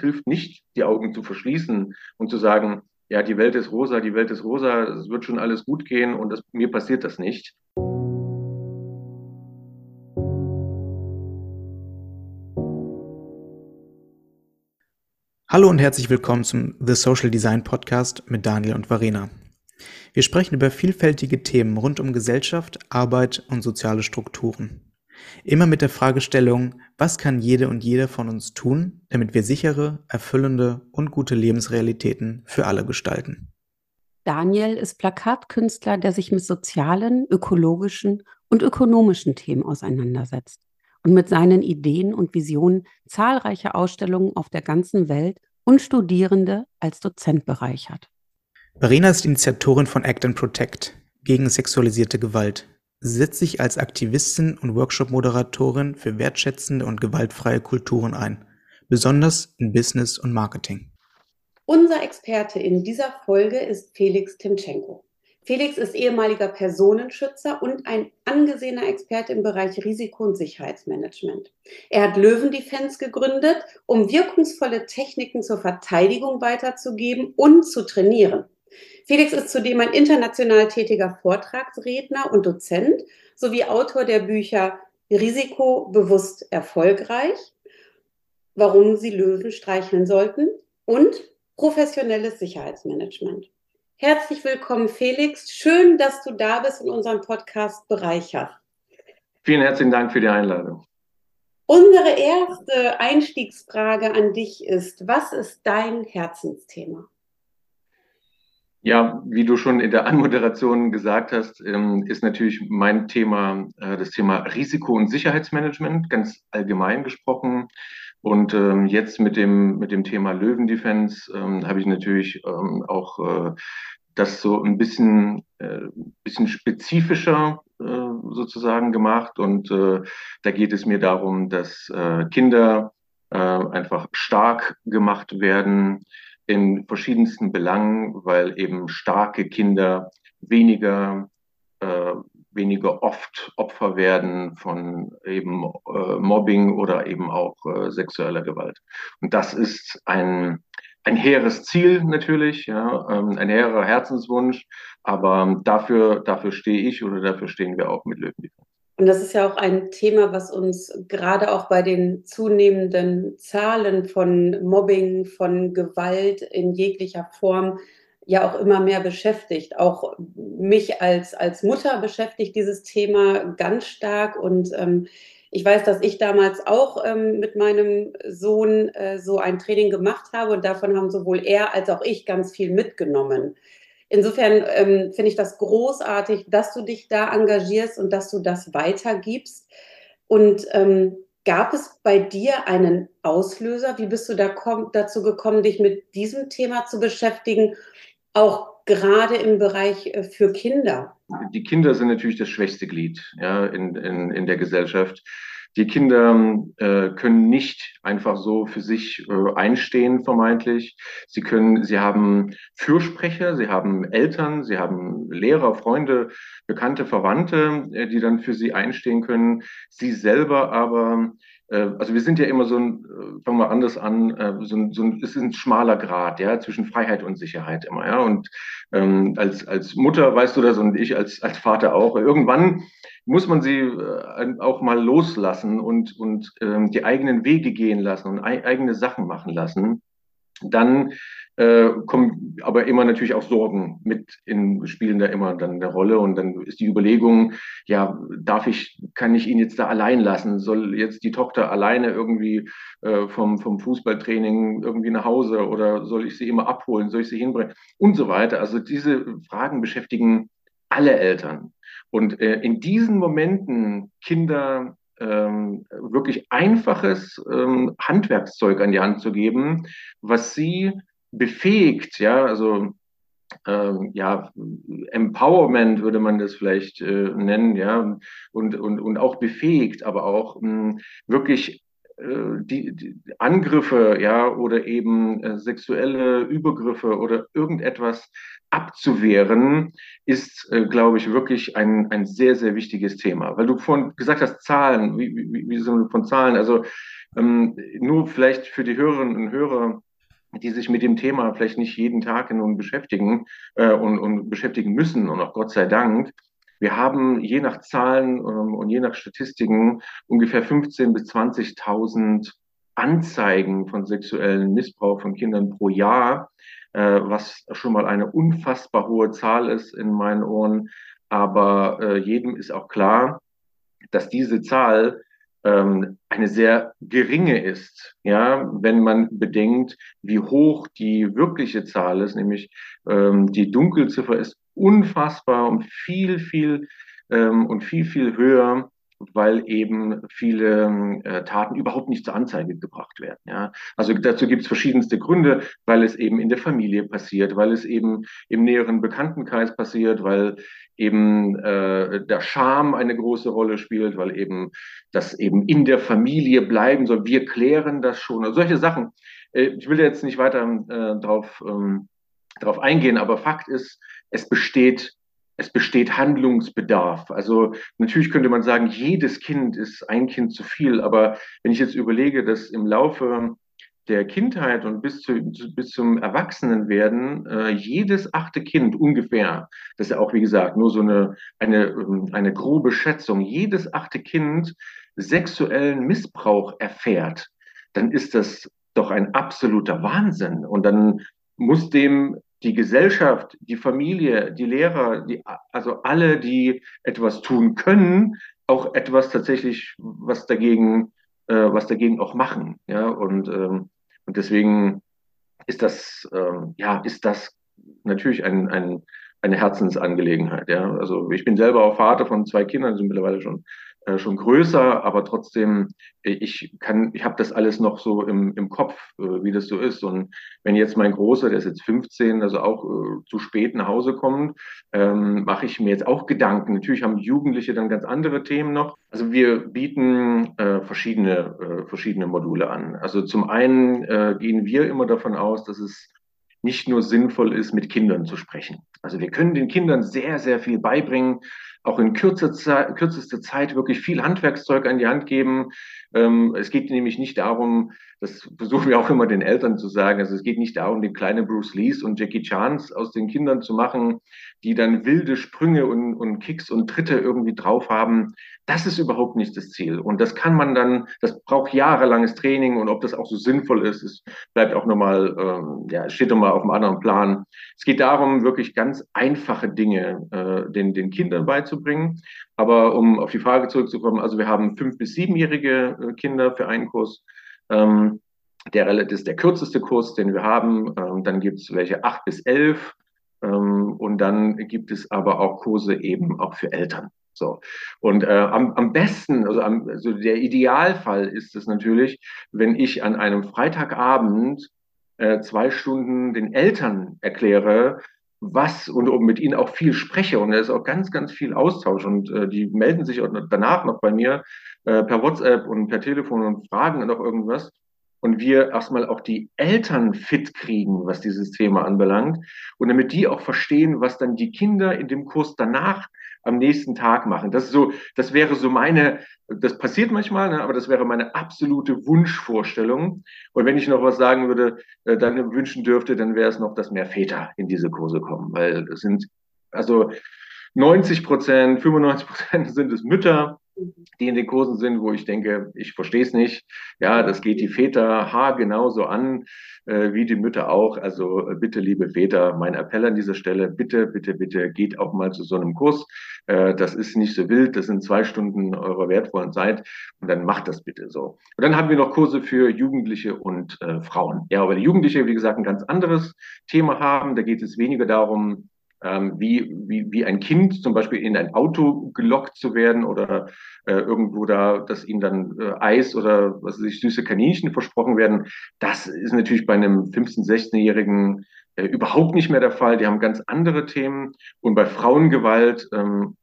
hilft nicht, die Augen zu verschließen und zu sagen, ja, die Welt ist rosa, die Welt ist rosa, es wird schon alles gut gehen und das, mir passiert das nicht. Hallo und herzlich willkommen zum The Social Design Podcast mit Daniel und Varena. Wir sprechen über vielfältige Themen rund um Gesellschaft, Arbeit und soziale Strukturen. Immer mit der Fragestellung, was kann jede und jeder von uns tun, damit wir sichere, erfüllende und gute Lebensrealitäten für alle gestalten. Daniel ist Plakatkünstler, der sich mit sozialen, ökologischen und ökonomischen Themen auseinandersetzt und mit seinen Ideen und Visionen zahlreiche Ausstellungen auf der ganzen Welt und Studierende als Dozent bereichert. Verena ist Initiatorin von Act and Protect gegen sexualisierte Gewalt, setzt sich als Aktivistin und Workshop-Moderatorin für wertschätzende und gewaltfreie Kulturen ein, besonders in Business und Marketing. Unser Experte in dieser Folge ist Felix Timchenko. Felix ist ehemaliger Personenschützer und ein angesehener Experte im Bereich Risiko- und Sicherheitsmanagement. Er hat Löwendefense gegründet, um wirkungsvolle Techniken zur Verteidigung weiterzugeben und zu trainieren. Felix ist zudem ein international tätiger Vortragsredner und Dozent sowie Autor der Bücher Risikobewusst erfolgreich, warum Sie Löwen streicheln sollten und professionelles Sicherheitsmanagement. Herzlich willkommen, Felix. Schön, dass du da bist und unseren Podcast bereicherst. Vielen herzlichen Dank für die Einladung. Unsere erste Einstiegsfrage an dich ist, was ist dein Herzensthema? Ja, wie du schon in der Anmoderation gesagt hast, ähm, ist natürlich mein Thema äh, das Thema Risiko- und Sicherheitsmanagement, ganz allgemein gesprochen. Und ähm, jetzt mit dem, mit dem Thema Löwendefense ähm, habe ich natürlich auch äh, das so ein bisschen, äh, bisschen spezifischer sozusagen gemacht. Und da geht es mir darum, dass Kinder einfach stark gemacht werden, in verschiedensten Belangen, weil eben starke Kinder weniger, äh, weniger oft Opfer werden von eben äh, Mobbing oder eben auch äh, sexueller Gewalt. Und das ist ein, ein hehres Ziel natürlich, ja, ähm, ein hehrer Herzenswunsch, aber dafür, dafür stehe ich oder dafür stehen wir auch mit Löwen. Und das ist ja auch ein Thema, was uns gerade auch bei den zunehmenden Zahlen von Mobbing, von Gewalt in jeglicher Form ja auch immer mehr beschäftigt. Auch mich als, als Mutter beschäftigt dieses Thema ganz stark. Und ähm, ich weiß, dass ich damals auch ähm, mit meinem Sohn äh, so ein Training gemacht habe und davon haben sowohl er als auch ich ganz viel mitgenommen. Insofern ähm, finde ich das großartig, dass du dich da engagierst und dass du das weitergibst. Und ähm, gab es bei dir einen Auslöser? Wie bist du da dazu gekommen, dich mit diesem Thema zu beschäftigen? Auch gerade im Bereich äh, für Kinder. Die Kinder sind natürlich das schwächste Glied ja, in, in, in der Gesellschaft. Die Kinder äh, können nicht einfach so für sich äh, einstehen, vermeintlich. Sie können, sie haben Fürsprecher, sie haben Eltern, sie haben Lehrer, Freunde, Bekannte, Verwandte, äh, die dann für sie einstehen können. Sie selber aber äh, also wir sind ja immer so ein, äh, fangen wir anders an, äh, so ein, so ein, es ist ein schmaler Grad, ja, zwischen Freiheit und Sicherheit immer, ja. Und ähm, als, als Mutter weißt du das und ich als, als Vater auch. Irgendwann muss man sie äh, auch mal loslassen und, und ähm, die eigenen Wege gehen lassen und ei eigene Sachen machen lassen. Dann äh, kommen aber immer natürlich auch Sorgen mit in, spielen da immer dann eine Rolle. Und dann ist die Überlegung, ja, darf ich, kann ich ihn jetzt da allein lassen? Soll jetzt die Tochter alleine irgendwie äh, vom, vom Fußballtraining irgendwie nach Hause oder soll ich sie immer abholen? Soll ich sie hinbringen? Und so weiter. Also diese Fragen beschäftigen alle Eltern. Und äh, in diesen Momenten Kinder ähm, wirklich einfaches ähm, Handwerkszeug an die Hand zu geben, was sie befähigt, ja, also ähm, ja, Empowerment würde man das vielleicht äh, nennen, ja, und, und, und auch befähigt, aber auch mh, wirklich äh, die, die, Angriffe, ja, oder eben äh, sexuelle Übergriffe oder irgendetwas abzuwehren, ist, äh, glaube ich, wirklich ein, ein sehr, sehr wichtiges Thema. Weil du vorhin gesagt hast, Zahlen, wie, wie, wie sind wir von Zahlen? Also ähm, nur vielleicht für die Hörerinnen und Hörer, die sich mit dem Thema vielleicht nicht jeden Tag nun beschäftigen äh, und, und beschäftigen müssen und auch Gott sei Dank. Wir haben je nach Zahlen ähm, und je nach Statistiken ungefähr 15.000 bis 20.000 Anzeigen von sexuellen Missbrauch von Kindern pro Jahr, äh, was schon mal eine unfassbar hohe Zahl ist in meinen Ohren. Aber äh, jedem ist auch klar, dass diese Zahl ähm, eine sehr geringe ist, ja, wenn man bedenkt, wie hoch die wirkliche Zahl ist, nämlich ähm, die Dunkelziffer ist unfassbar und viel, viel ähm, und viel, viel höher weil eben viele äh, Taten überhaupt nicht zur Anzeige gebracht werden. Ja? Also dazu gibt es verschiedenste Gründe, weil es eben in der Familie passiert, weil es eben im näheren Bekanntenkreis passiert, weil eben äh, der Scham eine große Rolle spielt, weil eben das eben in der Familie bleiben soll. Wir klären das schon. Also solche Sachen. Äh, ich will jetzt nicht weiter äh, drauf, ähm, drauf eingehen, aber Fakt ist, es besteht es besteht Handlungsbedarf. Also natürlich könnte man sagen, jedes Kind ist ein Kind zu viel, aber wenn ich jetzt überlege, dass im Laufe der Kindheit und bis, zu, bis zum Erwachsenenwerden äh, jedes achte Kind ungefähr, das ist ja auch wie gesagt nur so eine, eine, ähm, eine grobe Schätzung, jedes achte Kind sexuellen Missbrauch erfährt, dann ist das doch ein absoluter Wahnsinn. Und dann muss dem die Gesellschaft, die Familie, die Lehrer, die, also alle, die etwas tun können, auch etwas tatsächlich, was dagegen, äh, was dagegen auch machen. Ja, und, ähm, und deswegen ist das, ähm, ja, ist das natürlich ein, ein, eine Herzensangelegenheit. Ja, also ich bin selber auch Vater von zwei Kindern, sind mittlerweile schon äh, schon größer, aber trotzdem, äh, ich kann, ich habe das alles noch so im, im Kopf, äh, wie das so ist. Und wenn jetzt mein Großer, der ist jetzt 15, also auch zu spät nach Hause kommt, ähm, mache ich mir jetzt auch Gedanken. Natürlich haben Jugendliche dann ganz andere Themen noch. Also wir bieten äh, verschiedene, äh, verschiedene Module an. Also zum einen äh, gehen wir immer davon aus, dass es nicht nur sinnvoll ist, mit Kindern zu sprechen. Also wir können den Kindern sehr, sehr viel beibringen, auch in kürzester, Zeit wirklich viel Handwerkszeug an die Hand geben. Ähm, es geht nämlich nicht darum, das versuchen wir auch immer den Eltern zu sagen, also es geht nicht darum, die kleine Bruce Lees und Jackie Chans aus den Kindern zu machen, die dann wilde Sprünge und, und Kicks und Tritte irgendwie drauf haben. Das ist überhaupt nicht das Ziel. Und das kann man dann, das braucht jahrelanges Training und ob das auch so sinnvoll ist, es bleibt auch nochmal, ähm, ja, steht nochmal auf einem anderen Plan. Es geht darum, wirklich ganz einfache Dinge äh, den, den Kindern beizubringen. Aber um auf die Frage zurückzukommen, also wir haben fünf- bis siebenjährige äh, Kinder für einen Kurs. Ähm, der, das ist der kürzeste Kurs, den wir haben. Ähm, dann gibt es welche acht bis elf. Ähm, und dann gibt es aber auch Kurse eben auch für Eltern. So. Und äh, am, am besten, also, am, also der Idealfall ist es natürlich, wenn ich an einem Freitagabend äh, zwei Stunden den Eltern erkläre, was und mit ihnen auch viel spreche. Und da ist auch ganz, ganz viel Austausch. Und äh, die melden sich danach noch bei mir äh, per WhatsApp und per Telefon und fragen noch irgendwas. Und wir erstmal auch die Eltern fit kriegen, was dieses Thema anbelangt. Und damit die auch verstehen, was dann die Kinder in dem Kurs danach am nächsten Tag machen. Das ist so, das wäre so meine, das passiert manchmal, ne, aber das wäre meine absolute Wunschvorstellung. Und wenn ich noch was sagen würde, äh, dann wünschen dürfte, dann wäre es noch, dass mehr Väter in diese Kurse kommen, weil es sind, also 90 Prozent, 95 Prozent sind es Mütter, die in den Kursen sind, wo ich denke, ich verstehe es nicht. Ja, das geht die Väter H genauso an, äh, wie die Mütter auch. Also äh, bitte, liebe Väter, mein Appell an dieser Stelle, bitte, bitte, bitte geht auch mal zu so einem Kurs. Äh, das ist nicht so wild, das sind zwei Stunden eurer wertvollen Zeit und dann macht das bitte so. Und dann haben wir noch Kurse für Jugendliche und äh, Frauen. Ja, aber die Jugendliche, wie gesagt, ein ganz anderes Thema haben. Da geht es weniger darum, wie, wie, wie ein Kind zum Beispiel in ein Auto gelockt zu werden oder äh, irgendwo da, dass ihnen dann äh, Eis oder was weiß ich, süße Kaninchen versprochen werden. Das ist natürlich bei einem 15-, 16-Jährigen äh, überhaupt nicht mehr der Fall. Die haben ganz andere Themen. Und bei Frauengewalt ähm,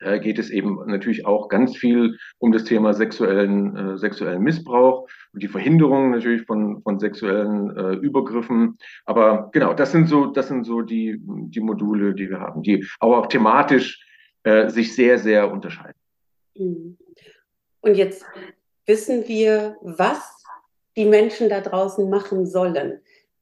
äh, geht es eben natürlich auch ganz viel um das Thema sexuellen, äh, sexuellen Missbrauch und die Verhinderung natürlich von, von sexuellen äh, Übergriffen. Aber genau, das sind so, das sind so die, die Module, die wir haben, die aber auch thematisch äh, sich sehr, sehr unterscheiden. Mhm. Und jetzt wissen wir, was die Menschen da draußen machen sollen.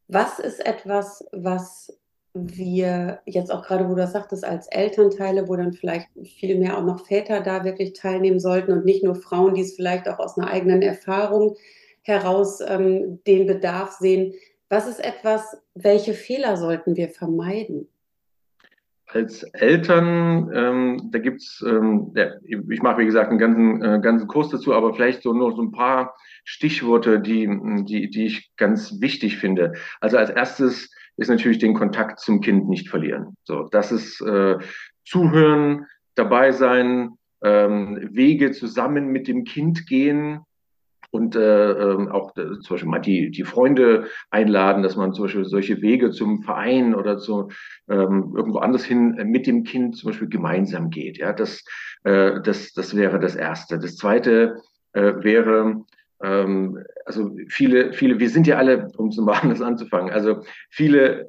Was ist etwas, was wir jetzt auch gerade, wo du das sagtest, als Elternteile, wo dann vielleicht viel mehr auch noch Väter da wirklich teilnehmen sollten und nicht nur Frauen, die es vielleicht auch aus einer eigenen Erfahrung heraus ähm, den Bedarf sehen. Was ist etwas, welche Fehler sollten wir vermeiden? Als Eltern, ähm, da gibt's, ähm, ja, ich mache wie gesagt einen ganzen, äh, ganzen Kurs dazu, aber vielleicht so nur so ein paar Stichworte, die, die, die ich ganz wichtig finde. Also als erstes ist natürlich den Kontakt zum Kind nicht verlieren. So, das ist äh, Zuhören, dabei sein, ähm, Wege zusammen mit dem Kind gehen und äh, ähm, auch äh, zum Beispiel mal die, die Freunde einladen, dass man zum Beispiel solche Wege zum Verein oder zu ähm, irgendwo anders hin äh, mit dem Kind zum Beispiel gemeinsam geht. Ja, das, äh, das, das wäre das Erste. Das Zweite äh, wäre also viele, viele, wir sind ja alle, um zum anders anzufangen, also viele, äh,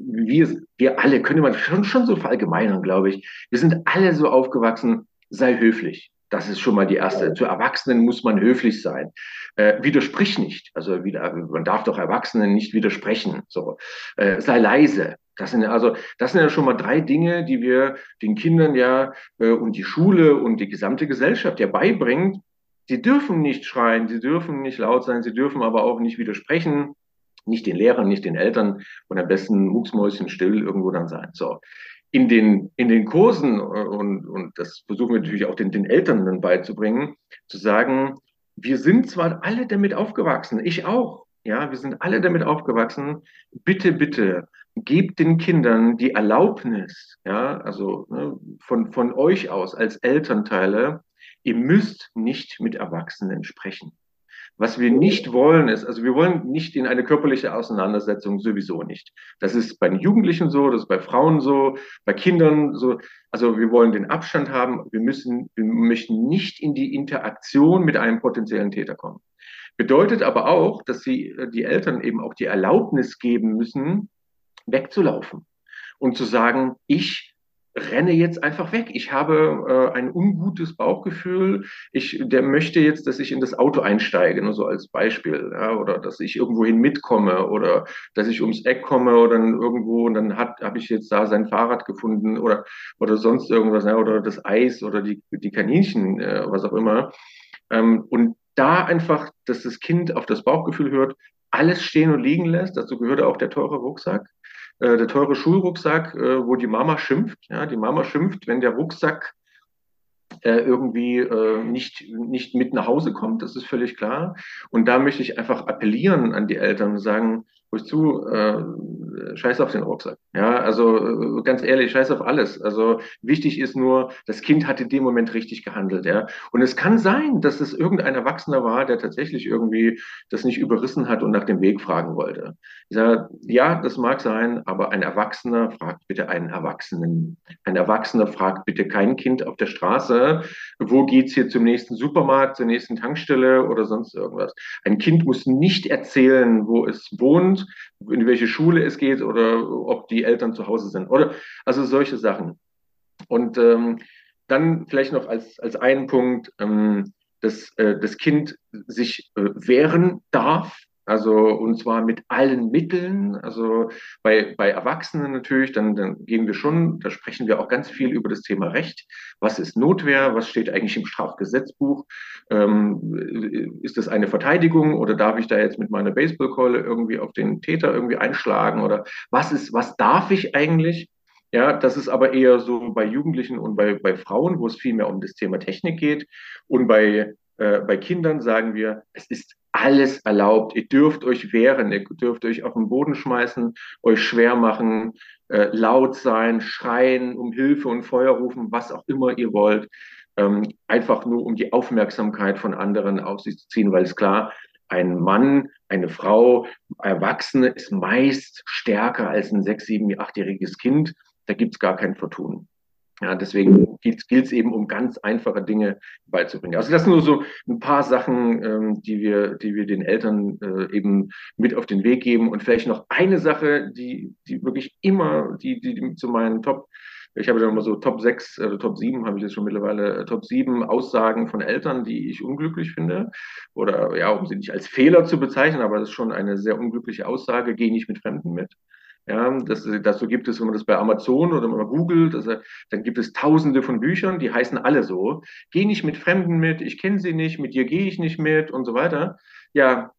wir, wir alle, könnte man schon, schon so verallgemeinern, glaube ich. Wir sind alle so aufgewachsen, sei höflich. Das ist schon mal die erste. Zu Erwachsenen muss man höflich sein. Äh, widersprich nicht. Also wieder, man darf doch Erwachsenen nicht widersprechen. So, äh, sei leise. Das sind also, das sind ja schon mal drei Dinge, die wir den Kindern ja äh, und die Schule und die gesamte Gesellschaft ja beibringt, Sie dürfen nicht schreien, sie dürfen nicht laut sein, sie dürfen aber auch nicht widersprechen, nicht den Lehrern, nicht den Eltern und am besten mucksmäuschen still irgendwo dann sein. So. In den, in den Kursen, äh, und, und das versuchen wir natürlich auch den, den Eltern dann beizubringen, zu sagen, wir sind zwar alle damit aufgewachsen, ich auch, ja, wir sind alle damit aufgewachsen. Bitte, bitte, gebt den Kindern die Erlaubnis, ja, also ne, von, von euch aus als Elternteile, Ihr müsst nicht mit Erwachsenen sprechen. Was wir nicht wollen ist, also wir wollen nicht in eine körperliche Auseinandersetzung sowieso nicht. Das ist bei den Jugendlichen so, das ist bei Frauen so, bei Kindern so. Also wir wollen den Abstand haben. Wir müssen, wir möchten nicht in die Interaktion mit einem potenziellen Täter kommen. Bedeutet aber auch, dass sie, die Eltern eben auch die Erlaubnis geben müssen, wegzulaufen und zu sagen, ich renne jetzt einfach weg. Ich habe äh, ein ungutes Bauchgefühl. Ich, der möchte jetzt, dass ich in das Auto einsteige, nur so als Beispiel, ja, oder dass ich irgendwohin mitkomme oder dass ich ums Eck komme oder irgendwo und dann habe ich jetzt da sein Fahrrad gefunden oder oder sonst irgendwas, ja, oder das Eis oder die die Kaninchen, äh, was auch immer. Ähm, und da einfach, dass das Kind auf das Bauchgefühl hört, alles stehen und liegen lässt. Dazu gehört auch der teure Rucksack äh, der teure Schulrucksack, äh, wo die Mama schimpft. Ja, die Mama schimpft, wenn der Rucksack äh, irgendwie äh, nicht, nicht mit nach Hause kommt, das ist völlig klar. Und da möchte ich einfach appellieren an die Eltern und sagen, ruhig zu, äh, scheiß auf den Rucksack. Ja, also äh, ganz ehrlich, scheiß auf alles. Also wichtig ist nur, das Kind hat in dem Moment richtig gehandelt. Ja, und es kann sein, dass es irgendein Erwachsener war, der tatsächlich irgendwie das nicht überrissen hat und nach dem Weg fragen wollte. Ich sage, ja, das mag sein, aber ein Erwachsener fragt bitte einen Erwachsenen. Ein Erwachsener fragt bitte kein Kind auf der Straße, wo geht's hier zum nächsten Supermarkt, zur nächsten Tankstelle oder sonst irgendwas. Ein Kind muss nicht erzählen, wo es wohnt, in welche Schule es geht oder ob die Eltern zu Hause sind. Oder also solche Sachen. Und ähm, dann vielleicht noch als, als einen Punkt, ähm, dass äh, das Kind sich äh, wehren darf also, und zwar mit allen Mitteln. Also bei, bei Erwachsenen natürlich, dann, dann gehen wir schon, da sprechen wir auch ganz viel über das Thema Recht. Was ist Notwehr? Was steht eigentlich im Strafgesetzbuch? Ähm, ist das eine Verteidigung oder darf ich da jetzt mit meiner Baseballkeule irgendwie auf den Täter irgendwie einschlagen? Oder was ist, was darf ich eigentlich? Ja, das ist aber eher so bei Jugendlichen und bei, bei Frauen, wo es viel mehr um das Thema Technik geht. Und bei, äh, bei Kindern sagen wir, es ist alles erlaubt. Ihr dürft euch wehren, ihr dürft euch auf den Boden schmeißen, euch schwer machen, äh, laut sein, schreien, um Hilfe und Feuer rufen, was auch immer ihr wollt. Ähm, einfach nur, um die Aufmerksamkeit von anderen auf sich zu ziehen, weil es klar, ein Mann, eine Frau, Erwachsene ist meist stärker als ein sechs, sieben, achtjähriges Kind. Da gibt's gar kein Vertun. Ja, deswegen gilt es eben um ganz einfache Dinge beizubringen. Also das sind nur so ein paar Sachen, ähm, die wir, die wir den Eltern äh, eben mit auf den Weg geben. Und vielleicht noch eine Sache, die, die wirklich immer, die, die, die zu meinen Top, ich habe dann immer so Top 6, äh, Top 7, habe ich jetzt schon mittlerweile, äh, Top 7 Aussagen von Eltern, die ich unglücklich finde. Oder ja, um sie nicht als Fehler zu bezeichnen, aber das ist schon eine sehr unglückliche Aussage, gehe nicht mit Fremden mit. Ja, das, dazu gibt es, wenn man das bei Amazon oder man googelt, also, dann gibt es tausende von Büchern, die heißen alle so. Geh nicht mit Fremden mit, ich kenne sie nicht, mit dir gehe ich nicht mit und so weiter. Ja,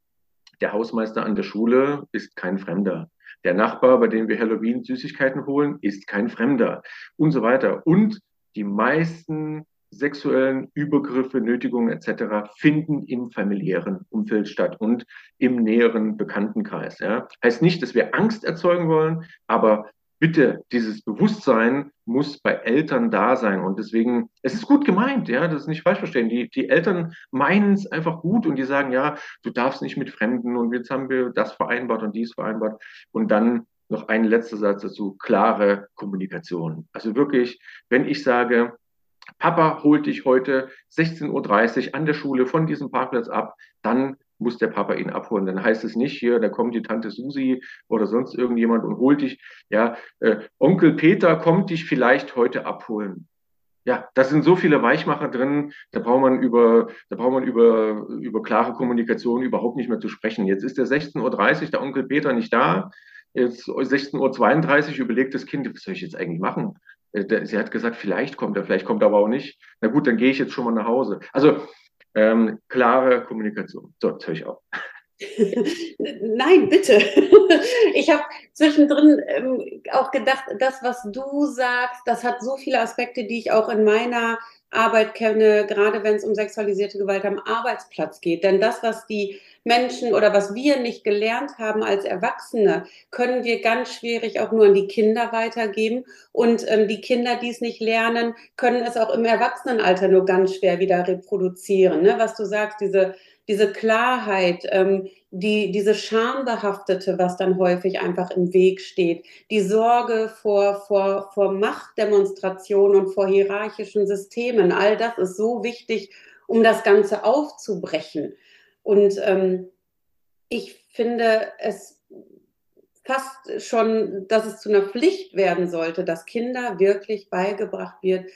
der Hausmeister an der Schule ist kein Fremder. Der Nachbar, bei dem wir Halloween Süßigkeiten holen, ist kein Fremder und so weiter. Und die meisten sexuellen Übergriffe, Nötigungen etc. finden im familiären Umfeld statt und im näheren Bekanntenkreis. Ja. Heißt nicht, dass wir Angst erzeugen wollen, aber bitte, dieses Bewusstsein muss bei Eltern da sein. Und deswegen, es ist gut gemeint, ja, das ist nicht falsch verstehen. Die, die Eltern meinen es einfach gut und die sagen, ja, du darfst nicht mit Fremden und jetzt haben wir das vereinbart und dies vereinbart. Und dann noch ein letzter Satz dazu, klare Kommunikation. Also wirklich, wenn ich sage, Papa holt dich heute 16.30 Uhr an der Schule von diesem Parkplatz ab, dann muss der Papa ihn abholen. Dann heißt es nicht hier, da kommt die Tante Susi oder sonst irgendjemand und holt dich. Ja, äh, Onkel Peter kommt dich vielleicht heute abholen. Ja, da sind so viele Weichmacher drin, da braucht man über, da braucht man über, über klare Kommunikation überhaupt nicht mehr zu sprechen. Jetzt ist der 16.30 Uhr, der Onkel Peter nicht da. Jetzt 16.32 Uhr überlegt das Kind, was soll ich jetzt eigentlich machen? Äh, sie hat gesagt, vielleicht kommt er, vielleicht kommt er aber auch nicht. Na gut, dann gehe ich jetzt schon mal nach Hause. Also ähm, klare Kommunikation. So, jetzt höre ich auf. Nein, bitte. Ich habe zwischendrin ähm, auch gedacht, das, was du sagst, das hat so viele Aspekte, die ich auch in meiner Arbeit kenne, gerade wenn es um sexualisierte Gewalt am Arbeitsplatz geht. Denn das, was die Menschen oder was wir nicht gelernt haben als Erwachsene, können wir ganz schwierig auch nur an die Kinder weitergeben. Und ähm, die Kinder, die es nicht lernen, können es auch im Erwachsenenalter nur ganz schwer wieder reproduzieren. Ne? Was du sagst, diese diese Klarheit, ähm, die, diese Schambehaftete, was dann häufig einfach im Weg steht, die Sorge vor, vor, vor Machtdemonstrationen und vor hierarchischen Systemen, all das ist so wichtig, um das Ganze aufzubrechen. Und ähm, ich finde es fast schon, dass es zu einer Pflicht werden sollte, dass Kinder wirklich beigebracht wird,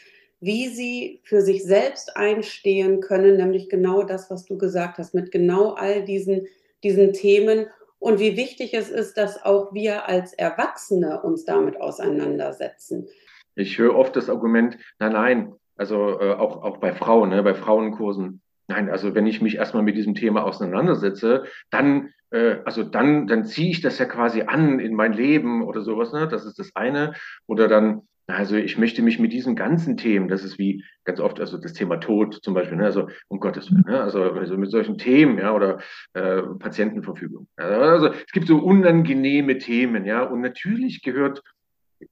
wie sie für sich selbst einstehen können, nämlich genau das, was du gesagt hast, mit genau all diesen, diesen Themen und wie wichtig es ist, dass auch wir als Erwachsene uns damit auseinandersetzen. Ich höre oft das Argument, nein, nein, also äh, auch, auch bei Frauen, ne, bei Frauenkursen, nein, also wenn ich mich erstmal mit diesem Thema auseinandersetze, dann, äh, also dann, dann ziehe ich das ja quasi an in mein Leben oder sowas, ne? Das ist das eine. Oder dann, also ich möchte mich mit diesen ganzen Themen, das ist wie ganz oft, also das Thema Tod zum Beispiel, ne, also um Gottes Willen, ne, also, also mit solchen Themen, ja, oder äh, Patientenverfügung. Also es gibt so unangenehme Themen, ja, und natürlich gehört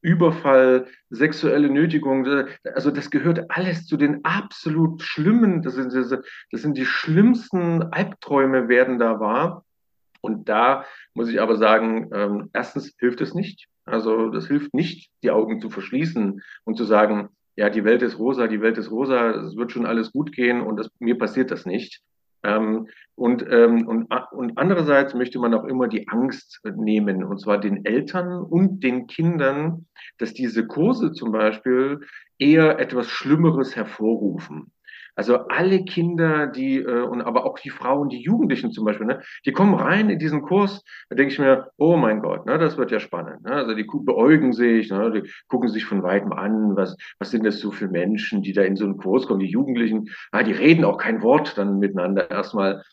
Überfall, sexuelle Nötigung, also das gehört alles zu den absolut schlimmen, das sind, das sind die schlimmsten Albträume werden da wahr. Und da muss ich aber sagen, ähm, erstens hilft es nicht. Also das hilft nicht, die Augen zu verschließen und zu sagen, ja, die Welt ist rosa, die Welt ist rosa, es wird schon alles gut gehen und das, mir passiert das nicht. Ähm, und, ähm, und, und andererseits möchte man auch immer die Angst nehmen, und zwar den Eltern und den Kindern, dass diese Kurse zum Beispiel eher etwas Schlimmeres hervorrufen. Also alle Kinder, die äh, und aber auch die Frauen, die Jugendlichen zum Beispiel, ne, die kommen rein in diesen Kurs, da denke ich mir, oh mein Gott, ne, das wird ja spannend. Ne? Also die beäugen sich, ne, die gucken sich von weitem an, was, was sind das so für Menschen, die da in so einen Kurs kommen, die Jugendlichen, ah, die reden auch kein Wort dann miteinander erstmal.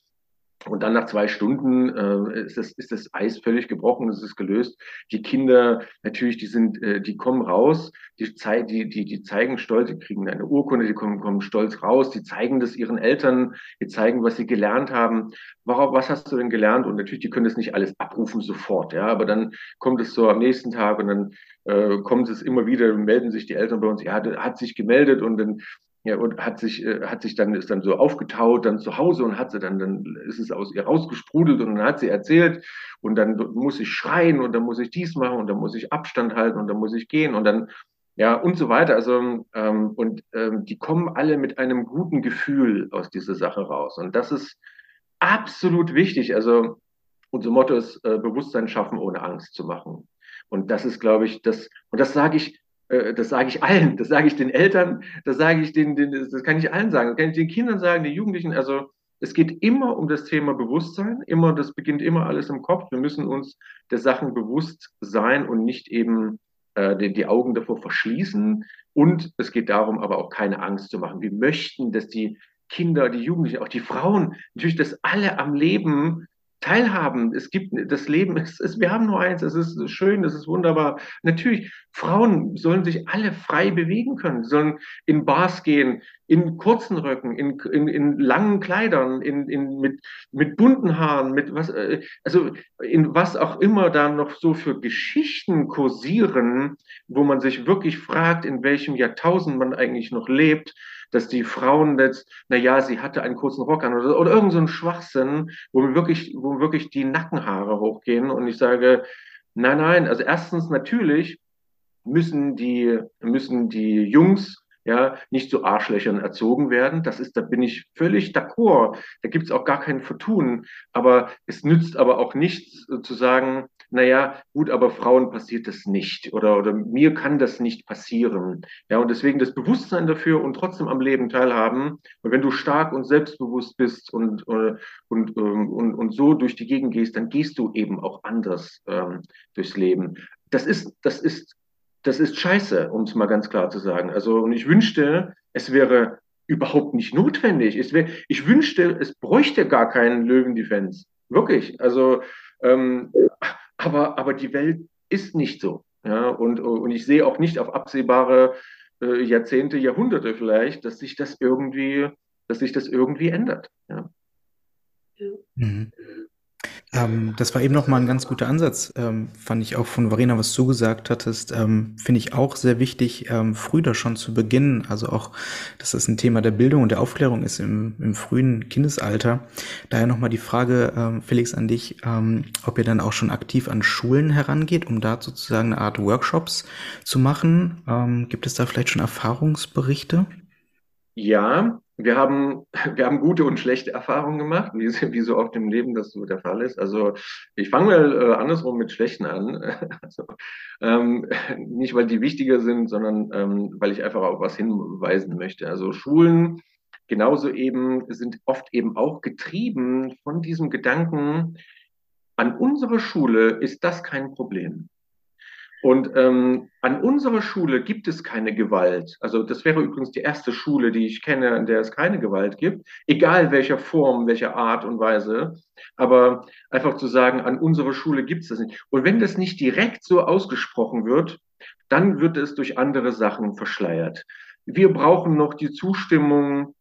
Und dann nach zwei Stunden äh, ist, das, ist das Eis völlig gebrochen, es ist gelöst. Die Kinder, natürlich, die sind, äh, die kommen raus, die, zei die, die, die zeigen stolz, die kriegen eine Urkunde, die kommen, kommen stolz raus, die zeigen das ihren Eltern, die zeigen, was sie gelernt haben. Warum, was hast du denn gelernt? Und natürlich, die können das nicht alles abrufen sofort, ja, aber dann kommt es so am nächsten Tag und dann äh, kommt es immer wieder, melden sich die Eltern bei uns, ja, hat sich gemeldet und dann ja, und hat sich, äh, hat sich dann, ist dann so aufgetaut, dann zu Hause und hat sie dann, dann ist es aus ihr rausgesprudelt und dann hat sie erzählt und dann muss ich schreien und dann muss ich dies machen und dann muss ich Abstand halten und dann muss ich gehen und dann, ja, und so weiter. Also, ähm, und ähm, die kommen alle mit einem guten Gefühl aus dieser Sache raus. Und das ist absolut wichtig. Also, unser Motto ist, äh, Bewusstsein schaffen, ohne Angst zu machen. Und das ist, glaube ich, das, und das sage ich, das sage ich allen, das sage ich den Eltern, das sage ich den, den, das kann ich allen sagen, das kann ich den Kindern sagen, den Jugendlichen, also, es geht immer um das Thema Bewusstsein, immer, das beginnt immer alles im Kopf. Wir müssen uns der Sachen bewusst sein und nicht eben äh, die, die Augen davor verschließen. Und es geht darum, aber auch keine Angst zu machen. Wir möchten, dass die Kinder, die Jugendlichen, auch die Frauen, natürlich, dass alle am Leben teilhaben. Es gibt das Leben, es ist, wir haben nur eins, es ist schön, es ist wunderbar. Natürlich, Frauen sollen sich alle frei bewegen können, sollen in Bars gehen, in kurzen Röcken, in, in, in langen Kleidern, in, in, mit, mit bunten Haaren, mit was, äh, also in was auch immer da noch so für Geschichten kursieren, wo man sich wirklich fragt, in welchem Jahrtausend man eigentlich noch lebt dass die Frauen jetzt, na ja, sie hatte einen kurzen Rock an oder, oder irgend so Schwachsinn, wo mir wirklich, wo wirklich die Nackenhaare hochgehen und ich sage, nein, nein, also erstens natürlich müssen die, müssen die Jungs ja, nicht zu Arschlöchern erzogen werden. Das ist, da bin ich völlig d'accord. Da gibt es auch gar kein Vertun. Aber es nützt aber auch nichts zu sagen, naja, gut, aber Frauen passiert das nicht oder, oder mir kann das nicht passieren. Ja, und deswegen das Bewusstsein dafür und trotzdem am Leben teilhaben. Und wenn du stark und selbstbewusst bist und, äh, und, ähm, und, und so durch die Gegend gehst, dann gehst du eben auch anders ähm, durchs Leben. Das ist, das ist, das ist scheiße, um es mal ganz klar zu sagen. Also, und ich wünschte, es wäre überhaupt nicht notwendig. Es wär, ich wünschte, es bräuchte gar keinen Löwen-Defense. Wirklich. Also, ähm, aber, aber die Welt ist nicht so. Ja? Und, und ich sehe auch nicht auf absehbare äh, Jahrzehnte, Jahrhunderte vielleicht, dass sich das irgendwie, dass sich das irgendwie ändert. Ja. Mhm. Ähm, das war eben noch mal ein ganz guter Ansatz, ähm, fand ich auch von Verena, was du gesagt hattest, ähm, finde ich auch sehr wichtig, ähm, früh da schon zu beginnen. Also auch, dass das ein Thema der Bildung und der Aufklärung ist im, im frühen Kindesalter. Daher noch mal die Frage, ähm, Felix, an dich, ähm, ob ihr dann auch schon aktiv an Schulen herangeht, um da sozusagen eine Art Workshops zu machen. gibt es da vielleicht schon Erfahrungsberichte? Ja, wir haben, wir haben gute und schlechte Erfahrungen gemacht, wie, wie so oft im Leben das so der Fall ist. Also ich fange mal äh, andersrum mit schlechten an. Also, ähm, nicht, weil die wichtiger sind, sondern ähm, weil ich einfach auf was hinweisen möchte. Also Schulen genauso eben sind oft eben auch getrieben von diesem Gedanken, an unserer Schule ist das kein Problem. Und ähm, an unserer Schule gibt es keine Gewalt. Also das wäre übrigens die erste Schule, die ich kenne, an der es keine Gewalt gibt, egal welcher Form, welcher Art und Weise. Aber einfach zu sagen, an unserer Schule gibt es das nicht. Und wenn das nicht direkt so ausgesprochen wird, dann wird es durch andere Sachen verschleiert. Wir brauchen noch die Zustimmung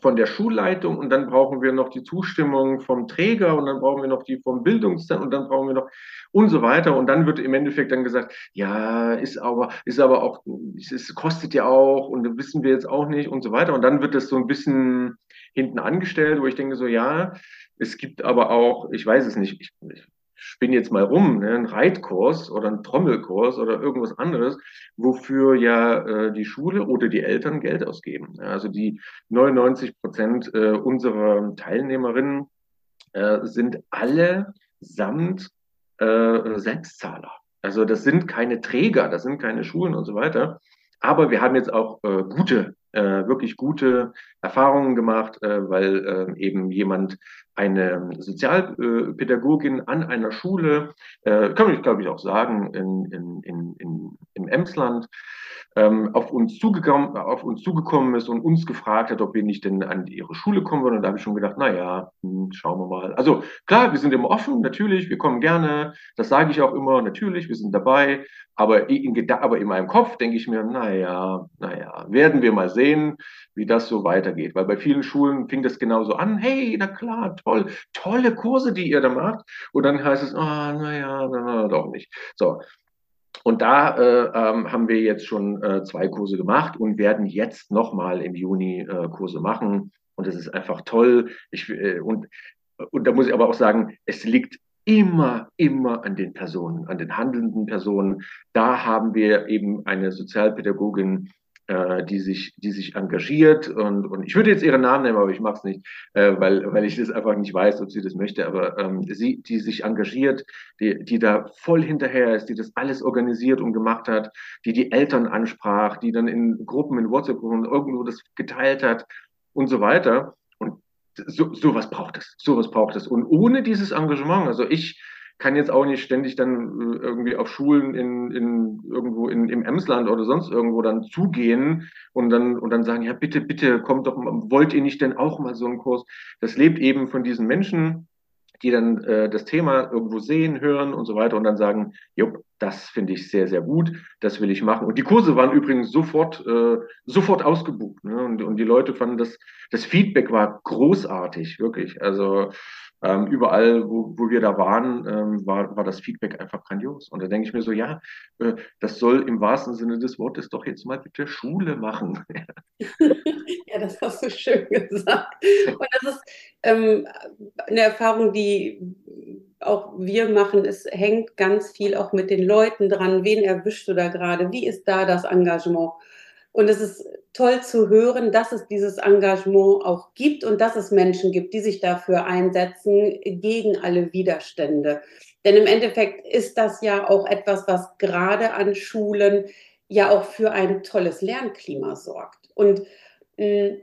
von der Schulleitung und dann brauchen wir noch die Zustimmung vom Träger und dann brauchen wir noch die vom Bildungszentrum und dann brauchen wir noch und so weiter. Und dann wird im Endeffekt dann gesagt, ja, ist aber ist aber auch es kostet ja auch und wissen wir jetzt auch nicht und so weiter. Und dann wird das so ein bisschen hinten angestellt, wo ich denke so, ja, es gibt aber auch, ich weiß es nicht, ich, ich spinne jetzt mal rum, ne, ein Reitkurs oder ein Trommelkurs oder irgendwas anderes, wofür ja äh, die Schule oder die Eltern Geld ausgeben. Also die 99 Prozent äh, unserer Teilnehmerinnen äh, sind alle samt äh, Selbstzahler. Also das sind keine Träger, das sind keine Schulen und so weiter. Aber wir haben jetzt auch äh, gute, äh, wirklich gute Erfahrungen gemacht, äh, weil äh, eben jemand, eine Sozialpädagogin an einer Schule, äh, kann ich glaube ich auch sagen, in, in, in, in, im Emsland, ähm, auf, uns zugekommen, auf uns zugekommen ist und uns gefragt hat, ob wir nicht denn an ihre Schule kommen wollen. Und da habe ich schon gedacht, na ja, hm, schauen wir mal. Also klar, wir sind immer offen, natürlich, wir kommen gerne. Das sage ich auch immer, natürlich, wir sind dabei. Aber in, aber in meinem Kopf denke ich mir, naja, naja, werden wir mal sehen, wie das so weitergeht. Weil bei vielen Schulen fing das genauso an, hey, na klar, toll, tolle Kurse, die ihr da macht. Und dann heißt es, ah, naja, na, na, doch nicht. So, und da äh, ähm, haben wir jetzt schon äh, zwei Kurse gemacht und werden jetzt nochmal im Juni äh, Kurse machen. Und das ist einfach toll. Ich, äh, und, und da muss ich aber auch sagen, es liegt immer, immer an den Personen, an den handelnden Personen. Da haben wir eben eine Sozialpädagogin, äh, die sich, die sich engagiert und, und ich würde jetzt ihren Namen nehmen, aber ich mache es nicht, äh, weil, weil ich das einfach nicht weiß, ob sie das möchte, aber ähm, sie, die sich engagiert, die, die da voll hinterher ist, die das alles organisiert und gemacht hat, die die Eltern ansprach, die dann in Gruppen, in WhatsApp-Gruppen irgendwo das geteilt hat und so weiter. Und so, sowas braucht es, sowas braucht es. Und ohne dieses Engagement, also ich, kann jetzt auch nicht ständig dann äh, irgendwie auf Schulen in, in irgendwo in, im Emsland oder sonst irgendwo dann zugehen und dann, und dann sagen, ja, bitte, bitte, kommt doch, wollt ihr nicht denn auch mal so einen Kurs? Das lebt eben von diesen Menschen, die dann äh, das Thema irgendwo sehen, hören und so weiter und dann sagen, jupp, das finde ich sehr, sehr gut, das will ich machen. Und die Kurse waren übrigens sofort, äh, sofort ausgebucht. Ne? Und, und die Leute fanden das, das Feedback war großartig, wirklich. Also ähm, überall, wo, wo wir da waren, ähm, war, war das Feedback einfach grandios. Und da denke ich mir so, ja, äh, das soll im wahrsten Sinne des Wortes doch jetzt mal bitte Schule machen. ja, das hast du schön gesagt. Und das ist ähm, eine Erfahrung, die auch wir machen. Es hängt ganz viel auch mit den Leuten dran. Wen erwischst du da gerade? Wie ist da das Engagement? Und es ist toll zu hören, dass es dieses Engagement auch gibt und dass es Menschen gibt, die sich dafür einsetzen gegen alle Widerstände. Denn im Endeffekt ist das ja auch etwas, was gerade an Schulen ja auch für ein tolles Lernklima sorgt. Und hm,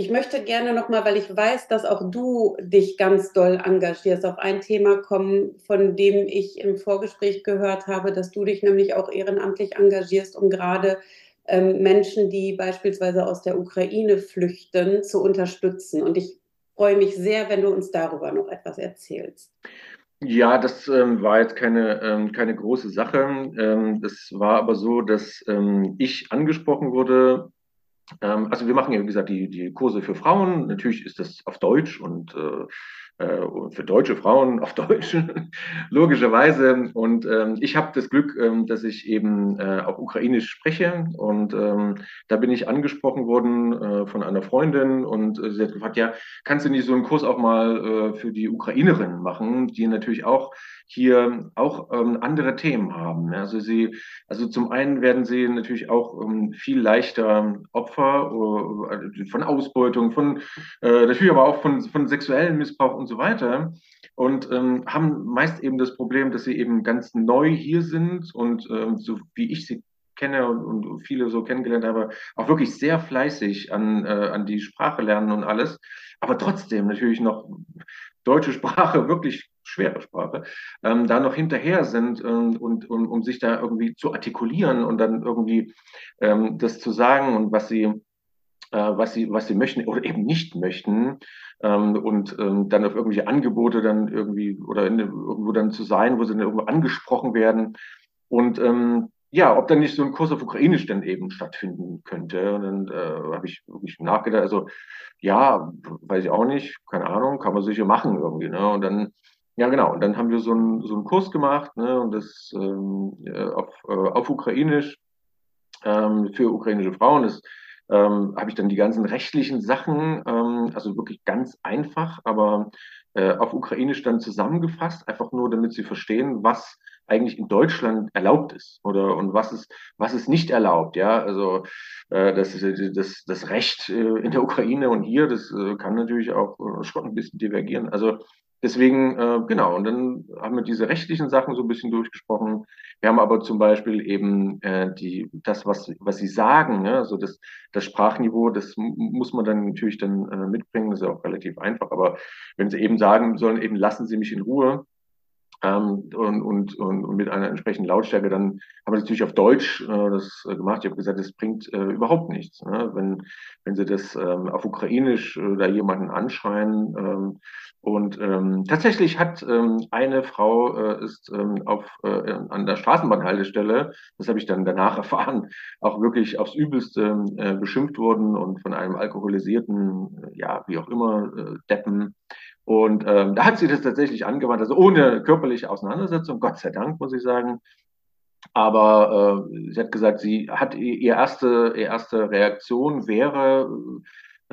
ich möchte gerne nochmal, weil ich weiß, dass auch du dich ganz doll engagierst, auf ein Thema kommen, von dem ich im Vorgespräch gehört habe, dass du dich nämlich auch ehrenamtlich engagierst, um gerade ähm, Menschen, die beispielsweise aus der Ukraine flüchten, zu unterstützen. Und ich freue mich sehr, wenn du uns darüber noch etwas erzählst. Ja, das ähm, war jetzt keine, ähm, keine große Sache. Ähm, es war aber so, dass ähm, ich angesprochen wurde. Ähm, also wir machen ja, wie gesagt, die, die Kurse für Frauen. Natürlich ist das auf Deutsch und äh, äh, für deutsche Frauen auf Deutsch, logischerweise. Und ähm, ich habe das Glück, ähm, dass ich eben äh, auch Ukrainisch spreche. Und ähm, da bin ich angesprochen worden äh, von einer Freundin und äh, sie hat gefragt, ja, kannst du nicht so einen Kurs auch mal äh, für die Ukrainerinnen machen, die natürlich auch hier auch ähm, andere Themen haben. Also sie, also zum einen werden sie natürlich auch ähm, viel leichter Opfer äh, von Ausbeutung, von äh, natürlich aber auch von, von sexuellen Missbrauch und so weiter und ähm, haben meist eben das Problem, dass sie eben ganz neu hier sind und ähm, so wie ich sie kenne und, und, viele so kennengelernt habe, auch wirklich sehr fleißig an, äh, an die Sprache lernen und alles, aber trotzdem natürlich noch deutsche Sprache, wirklich schwere Sprache, ähm, da noch hinterher sind ähm, und, und um sich da irgendwie zu artikulieren und dann irgendwie ähm, das zu sagen und was sie äh, was sie, was sie möchten oder eben nicht möchten ähm, und ähm, dann auf irgendwelche Angebote dann irgendwie oder in, irgendwo dann zu sein, wo sie dann irgendwo angesprochen werden. Und ähm, ja, ob dann nicht so ein Kurs auf Ukrainisch dann eben stattfinden könnte. Und dann äh, habe ich wirklich nachgedacht, also ja, weiß ich auch nicht, keine Ahnung, kann man sicher machen irgendwie. Ne? Und dann, ja genau, und dann haben wir so einen, so einen Kurs gemacht ne? und das ähm, äh, auf, äh, auf Ukrainisch ähm, für ukrainische Frauen. Das ähm, habe ich dann die ganzen rechtlichen Sachen, ähm, also wirklich ganz einfach, aber äh, auf Ukrainisch dann zusammengefasst, einfach nur, damit sie verstehen, was eigentlich in Deutschland erlaubt ist oder und was ist was ist nicht erlaubt ja also äh, das, das das Recht äh, in der Ukraine und hier das äh, kann natürlich auch äh, schon ein bisschen divergieren also Deswegen, äh, genau, und dann haben wir diese rechtlichen Sachen so ein bisschen durchgesprochen. Wir haben aber zum Beispiel eben äh, die, das, was, was Sie sagen, ne? also das, das Sprachniveau, das muss man dann natürlich dann äh, mitbringen, das ist ja auch relativ einfach. Aber wenn Sie eben sagen sollen, eben lassen Sie mich in Ruhe, ähm, und, und, und, mit einer entsprechenden Lautstärke, dann haben wir natürlich auf Deutsch äh, das äh, gemacht. Ich habe gesagt, das bringt äh, überhaupt nichts. Ne? Wenn, wenn Sie das ähm, auf Ukrainisch äh, da jemanden anschreien. Ähm, und ähm, tatsächlich hat ähm, eine Frau äh, ist ähm, auf, äh, an der Straßenbahnhaltestelle, das habe ich dann danach erfahren, auch wirklich aufs Übelste äh, beschimpft worden und von einem alkoholisierten, äh, ja, wie auch immer, äh, Deppen und ähm, da hat sie das tatsächlich angewandt, also ohne körperliche Auseinandersetzung, Gott sei Dank, muss ich sagen. Aber äh, sie hat gesagt, sie hat ihr erste, ihre erste Reaktion wäre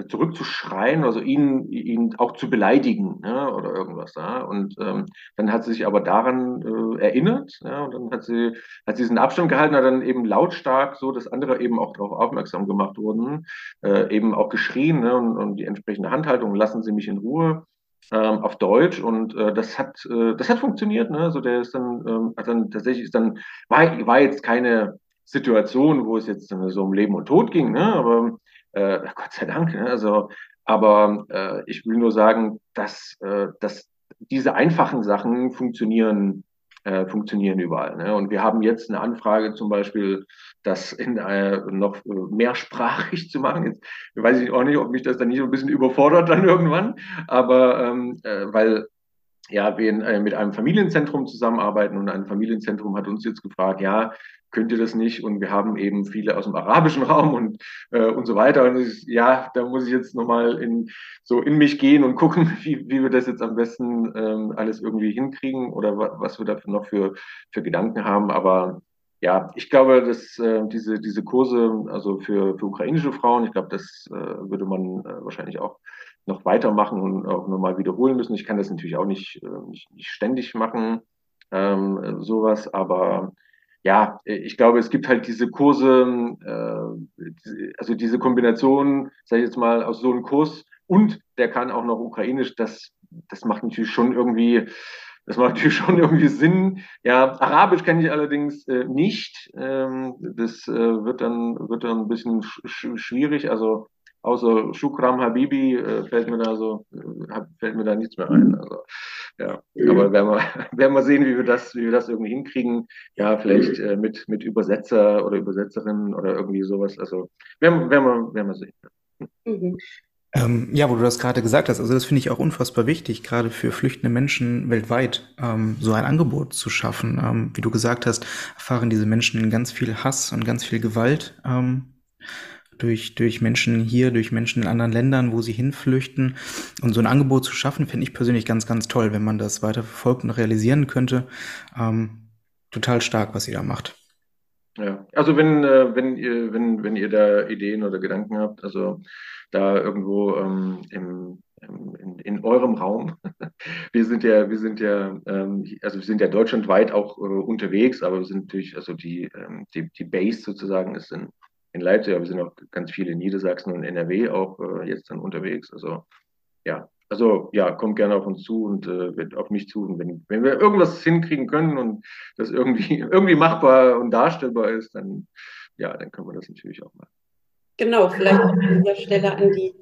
zurückzuschreien, also ihn, ihn auch zu beleidigen ne, oder irgendwas. Ja. Und ähm, dann hat sie sich aber daran äh, erinnert ja, und dann hat sie, hat sie diesen Abstand gehalten, hat dann eben lautstark, so dass andere eben auch darauf aufmerksam gemacht wurden, äh, eben auch geschrien ne, und, und die entsprechende Handhaltung, lassen Sie mich in Ruhe. Ähm, auf Deutsch und äh, das hat äh, das hat funktioniert ne also der ist dann ähm, hat dann tatsächlich ist dann war, war jetzt keine Situation wo es jetzt so um Leben und Tod ging ne aber äh, Gott sei Dank. Ne? Also, aber äh, ich will nur sagen, dass, äh, dass diese einfachen Sachen funktionieren, äh, funktionieren überall. Ne? Und wir haben jetzt eine Anfrage zum Beispiel, das in, äh, noch mehrsprachig zu machen. Jetzt weiß ich auch nicht, ob mich das dann nicht so ein bisschen überfordert dann irgendwann, aber ähm, äh, weil ja, wir in, äh, mit einem Familienzentrum zusammenarbeiten und ein Familienzentrum hat uns jetzt gefragt, ja, könnt ihr das nicht? Und wir haben eben viele aus dem arabischen Raum und, äh, und so weiter. Und ist, ja, da muss ich jetzt nochmal in, so in mich gehen und gucken, wie, wie wir das jetzt am besten ähm, alles irgendwie hinkriegen oder wa was wir dafür noch für, für Gedanken haben. Aber ja, ich glaube, dass äh, diese, diese Kurse, also für, für ukrainische Frauen, ich glaube, das äh, würde man äh, wahrscheinlich auch noch weitermachen und auch nochmal wiederholen müssen. Ich kann das natürlich auch nicht, äh, nicht, nicht ständig machen, ähm, sowas, aber ja, ich glaube, es gibt halt diese Kurse, äh, also diese Kombination, sage ich jetzt mal, aus so einem Kurs und der kann auch noch Ukrainisch, das, das macht natürlich schon irgendwie, das macht natürlich schon irgendwie Sinn. Ja, Arabisch kenne ich allerdings äh, nicht. Ähm, das äh, wird dann wird dann ein bisschen sch schwierig. Also außer Shukram Habibi äh, fällt mir da so, äh, fällt mir da nichts mehr ein. Also, ja, aber werden wir, werden wir sehen, wie wir das, wie wir das irgendwie hinkriegen. Ja, vielleicht äh, mit, mit Übersetzer oder Übersetzerinnen oder irgendwie sowas. Also werden, werden, wir, werden wir sehen. Mhm. Ähm, ja, wo du das gerade gesagt hast, also das finde ich auch unfassbar wichtig, gerade für flüchtende Menschen weltweit, ähm, so ein Angebot zu schaffen. Ähm, wie du gesagt hast, erfahren diese Menschen ganz viel Hass und ganz viel Gewalt. Ähm, durch, durch Menschen hier, durch Menschen in anderen Ländern, wo sie hinflüchten. Und so ein Angebot zu schaffen, finde ich persönlich ganz, ganz toll, wenn man das weiter verfolgt und realisieren könnte. Ähm, total stark, was ihr da macht. Ja, also wenn, äh, wenn, ihr, wenn, wenn ihr da Ideen oder Gedanken habt, also da irgendwo ähm, im, in, in, eurem Raum. Wir sind ja, wir sind ja, ähm, also wir sind ja deutschlandweit auch äh, unterwegs, aber wir sind natürlich, also die, ähm, die, die Base sozusagen ist in, in Leipzig, aber wir sind auch ganz viele in Niedersachsen und NRW auch äh, jetzt dann unterwegs. Also ja, also ja, kommt gerne auf uns zu und äh, auf mich zu. Und wenn, wenn wir irgendwas hinkriegen können und das irgendwie, irgendwie machbar und darstellbar ist, dann ja, dann können wir das natürlich auch machen. Genau, vielleicht an dieser Stelle an die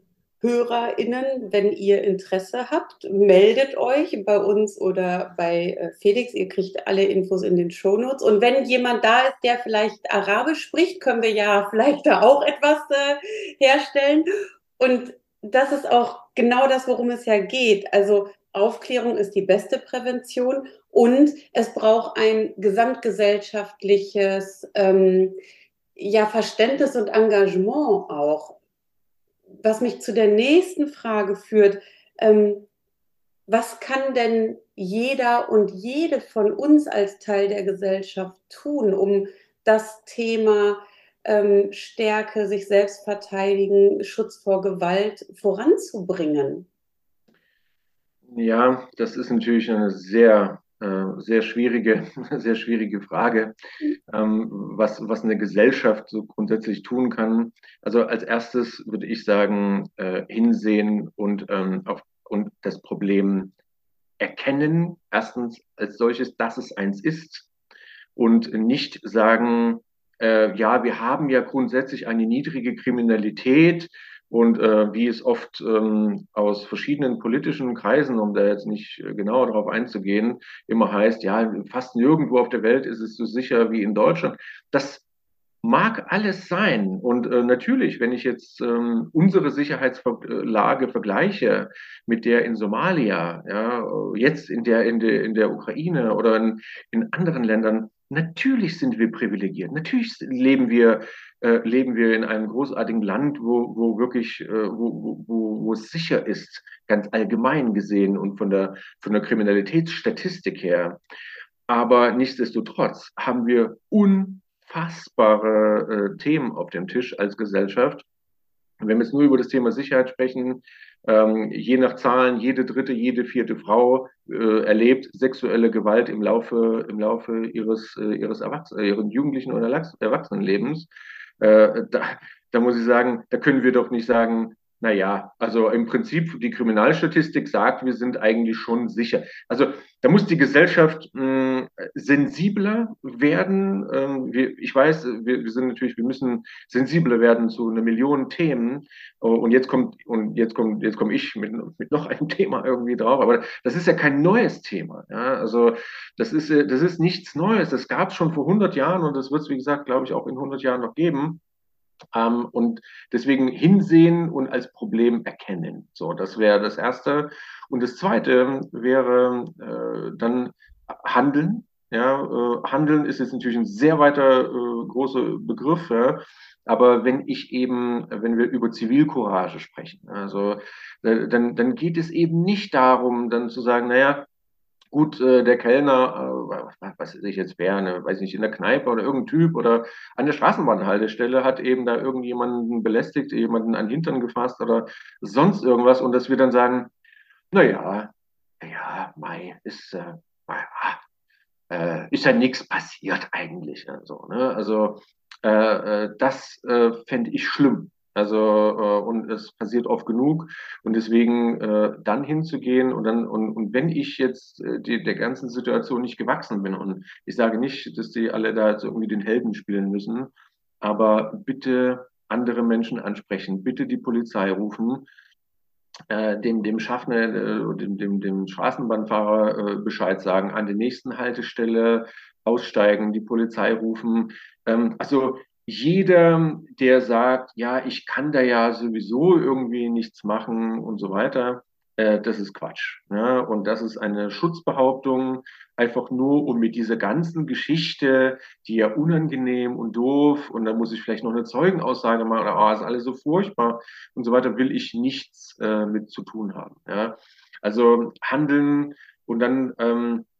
HörerInnen, wenn ihr Interesse habt, meldet euch bei uns oder bei äh, Felix. Ihr kriegt alle Infos in den Shownotes. Und wenn jemand da ist, der vielleicht Arabisch spricht, können wir ja vielleicht da auch etwas äh, herstellen. Und das ist auch genau das, worum es ja geht. Also Aufklärung ist die beste Prävention und es braucht ein gesamtgesellschaftliches ähm, ja, Verständnis und Engagement auch was mich zu der nächsten Frage führt. Ähm, was kann denn jeder und jede von uns als Teil der Gesellschaft tun, um das Thema ähm, Stärke, sich selbst verteidigen, Schutz vor Gewalt voranzubringen? Ja, das ist natürlich eine sehr äh, sehr schwierige, sehr schwierige Frage, ähm, was, was eine Gesellschaft so grundsätzlich tun kann. Also als erstes würde ich sagen, äh, hinsehen und, ähm, auf, und das Problem erkennen, erstens als solches, dass es eins ist und nicht sagen, äh, ja, wir haben ja grundsätzlich eine niedrige Kriminalität, und äh, wie es oft ähm, aus verschiedenen politischen Kreisen, um da jetzt nicht äh, genauer darauf einzugehen, immer heißt, ja, fast nirgendwo auf der Welt ist es so sicher wie in Deutschland. Das mag alles sein. Und äh, natürlich, wenn ich jetzt ähm, unsere Sicherheitslage vergleiche mit der in Somalia, ja, jetzt in der, in der, in der Ukraine oder in, in anderen Ländern, natürlich sind wir privilegiert. Natürlich leben wir äh, leben wir in einem großartigen Land, wo, wo wirklich, äh, wo, wo, wo es sicher ist, ganz allgemein gesehen und von der, von der Kriminalitätsstatistik her. Aber nichtsdestotrotz haben wir unfassbare äh, Themen auf dem Tisch als Gesellschaft. Wenn wir jetzt nur über das Thema Sicherheit sprechen, ähm, je nach Zahlen, jede dritte, jede vierte Frau äh, erlebt sexuelle Gewalt im Laufe, im Laufe ihres, äh, ihres Erwachsenen, äh, Jugendlichen oder Erwachsenenlebens. Äh, da, da muss ich sagen, da können wir doch nicht sagen, naja, also im Prinzip, die Kriminalstatistik sagt, wir sind eigentlich schon sicher. Also da muss die Gesellschaft mh, sensibler werden. Ähm, wir, ich weiß, wir, wir, sind natürlich, wir müssen sensibler werden zu einer Million Themen. Und jetzt kommt, und jetzt kommt, jetzt komme ich mit, mit noch einem Thema irgendwie drauf. Aber das ist ja kein neues Thema. Ja? Also das ist, das ist nichts Neues. Das gab es schon vor 100 Jahren und das wird es, wie gesagt, glaube ich, auch in 100 Jahren noch geben. Ähm, und deswegen hinsehen und als Problem erkennen. So, das wäre das Erste. Und das Zweite wäre äh, dann Handeln. Ja, äh, Handeln ist jetzt natürlich ein sehr weiter äh, großer Begriff. Ja. Aber wenn ich eben, wenn wir über Zivilcourage sprechen, also äh, dann, dann geht es eben nicht darum, dann zu sagen, naja, gut, äh, der Kellner, äh, was weiß ich jetzt wer, ne, weiß nicht, in der Kneipe oder irgendein Typ oder an der Straßenbahnhaltestelle hat eben da irgendjemanden belästigt, jemanden an den Hintern gefasst oder sonst irgendwas und dass wir dann sagen, naja, ja, Mai, ist, äh, äh, ist ja nichts passiert eigentlich. Also, ne? also äh, äh das fände ich schlimm. Also äh, und es passiert oft genug und deswegen äh, dann hinzugehen und dann und, und wenn ich jetzt äh, die, der ganzen Situation nicht gewachsen bin und ich sage nicht, dass die alle da jetzt irgendwie den Helden spielen müssen, aber bitte andere Menschen ansprechen, bitte die Polizei rufen, äh, dem, dem Schaffner, äh, dem, dem, dem Straßenbahnfahrer äh, Bescheid sagen, an der nächsten Haltestelle aussteigen, die Polizei rufen. Ähm, also jeder, der sagt, ja, ich kann da ja sowieso irgendwie nichts machen und so weiter, äh, das ist Quatsch. Ne? Und das ist eine Schutzbehauptung, einfach nur, um mit dieser ganzen Geschichte, die ja unangenehm und doof, und dann muss ich vielleicht noch eine Zeugenaussage machen, oder oh, ist alles so furchtbar und so weiter, will ich nichts äh, mit zu tun haben. Ja? Also handeln und dann ähm, äh,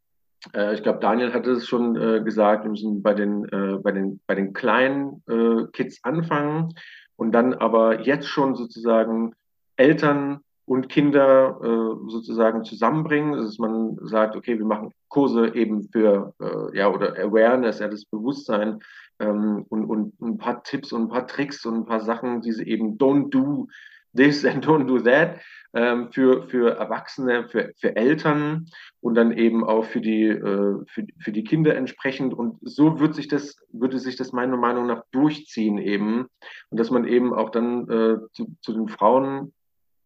ich glaube, Daniel hatte es schon äh, gesagt, wir müssen bei den, äh, bei den, bei den kleinen äh, Kids anfangen und dann aber jetzt schon sozusagen Eltern und Kinder äh, sozusagen zusammenbringen, dass man sagt, okay, wir machen Kurse eben für, äh, ja, oder Awareness, ja, das Bewusstsein ähm, und, und ein paar Tipps und ein paar Tricks und ein paar Sachen, die sie eben don't do this and don't do that ähm, für, für Erwachsene, für, für Eltern und dann eben auch für die, äh, für, für die Kinder entsprechend. Und so wird sich das, würde sich das meiner Meinung nach durchziehen eben. Und dass man eben auch dann äh, zu, zu den Frauen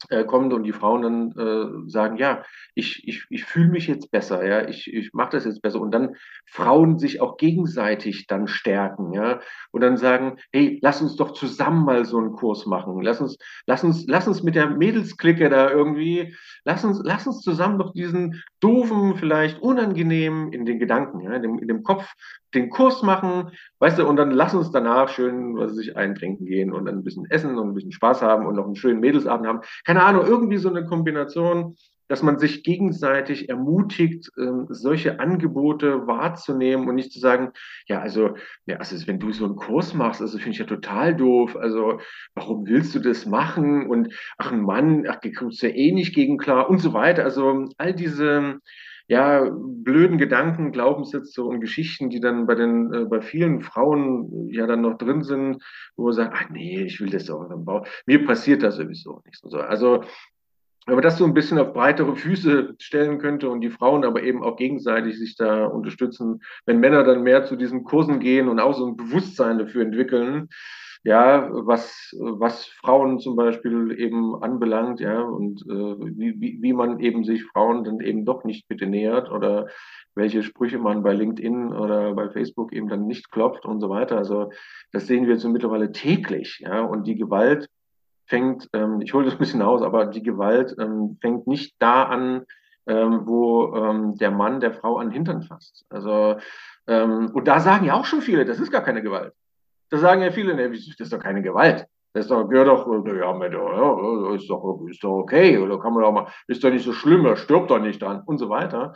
äh, kommt und die Frauen dann äh, sagen, ja, ich, ich, ich fühle mich jetzt besser, ja, ich, ich mache das jetzt besser. Und dann Frauen sich auch gegenseitig dann stärken, ja, und dann sagen, hey, lass uns doch zusammen mal so einen Kurs machen, lass uns, lass uns, lass uns mit der Mädelsklicke da irgendwie, lass uns, lass uns zusammen doch diesen doofen, vielleicht unangenehmen in den Gedanken, ja, in dem, in dem Kopf den Kurs machen, weißt du, und dann lass uns danach schön, was sich eintrinken gehen und dann ein bisschen essen und ein bisschen Spaß haben und noch einen schönen Mädelsabend haben. Keine Ahnung, irgendwie so eine Kombination, dass man sich gegenseitig ermutigt, ähm, solche Angebote wahrzunehmen und nicht zu sagen, ja, also, ja, also wenn du so einen Kurs machst, also finde ich ja total doof. Also, warum willst du das machen? Und ach Mann, ach, du kommst ja eh nicht gegen klar und so weiter. Also all diese ja, blöden Gedanken, Glaubenssätze und Geschichten, die dann bei den, äh, bei vielen Frauen ja dann noch drin sind, wo man sagt, ach nee, ich will das auch im Bauch. Mir passiert das sowieso nicht. So. Also, wenn man das so ein bisschen auf breitere Füße stellen könnte und die Frauen aber eben auch gegenseitig sich da unterstützen, wenn Männer dann mehr zu diesen Kursen gehen und auch so ein Bewusstsein dafür entwickeln, ja, was, was Frauen zum Beispiel eben anbelangt, ja, und äh, wie, wie man eben sich Frauen dann eben doch nicht bitte nähert oder welche Sprüche man bei LinkedIn oder bei Facebook eben dann nicht klopft und so weiter. Also das sehen wir jetzt mittlerweile täglich, ja, und die Gewalt fängt, ähm, ich hole das ein bisschen aus, aber die Gewalt ähm, fängt nicht da an, ähm, wo ähm, der Mann der Frau an den Hintern fasst. Also ähm, und da sagen ja auch schon viele, das ist gar keine Gewalt. Da sagen ja viele, ne, das ist doch keine Gewalt. Das ist doch, gehört doch, mit, ja, ist doch, ist doch okay, oder kann man doch mal, ist doch nicht so schlimm, er stirbt doch nicht dran und so weiter.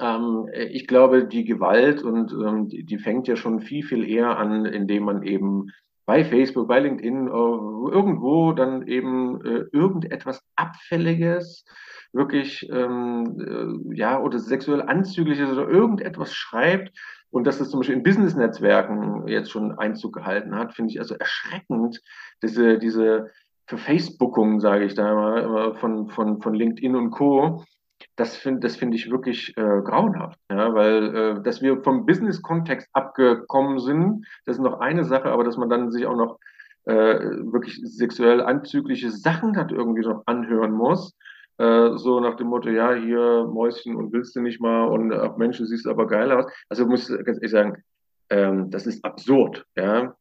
Ähm, ich glaube, die Gewalt und ähm, die, die, fängt ja schon viel, viel eher an, indem man eben bei Facebook, bei LinkedIn, äh, irgendwo dann eben äh, irgendetwas Abfälliges, wirklich, ähm, äh, ja, oder sexuell Anzügliches oder irgendetwas schreibt, und dass das zum Beispiel in Business-Netzwerken jetzt schon Einzug gehalten hat, finde ich also erschreckend, diese, diese Verfacebookung, sage ich da mal, von, von, von LinkedIn und Co. Das finde das finde ich wirklich äh, grauenhaft, ja, weil äh, dass wir vom Business-Kontext abgekommen sind, das ist noch eine Sache, aber dass man dann sich auch noch äh, wirklich sexuell anzügliche Sachen hat irgendwie noch anhören muss, äh, so nach dem Motto, ja, hier Mäuschen und willst du nicht mal und auf Menschen siehst du aber geil aus. Also muss ganz ehrlich sagen, ähm, das ist absurd, ja.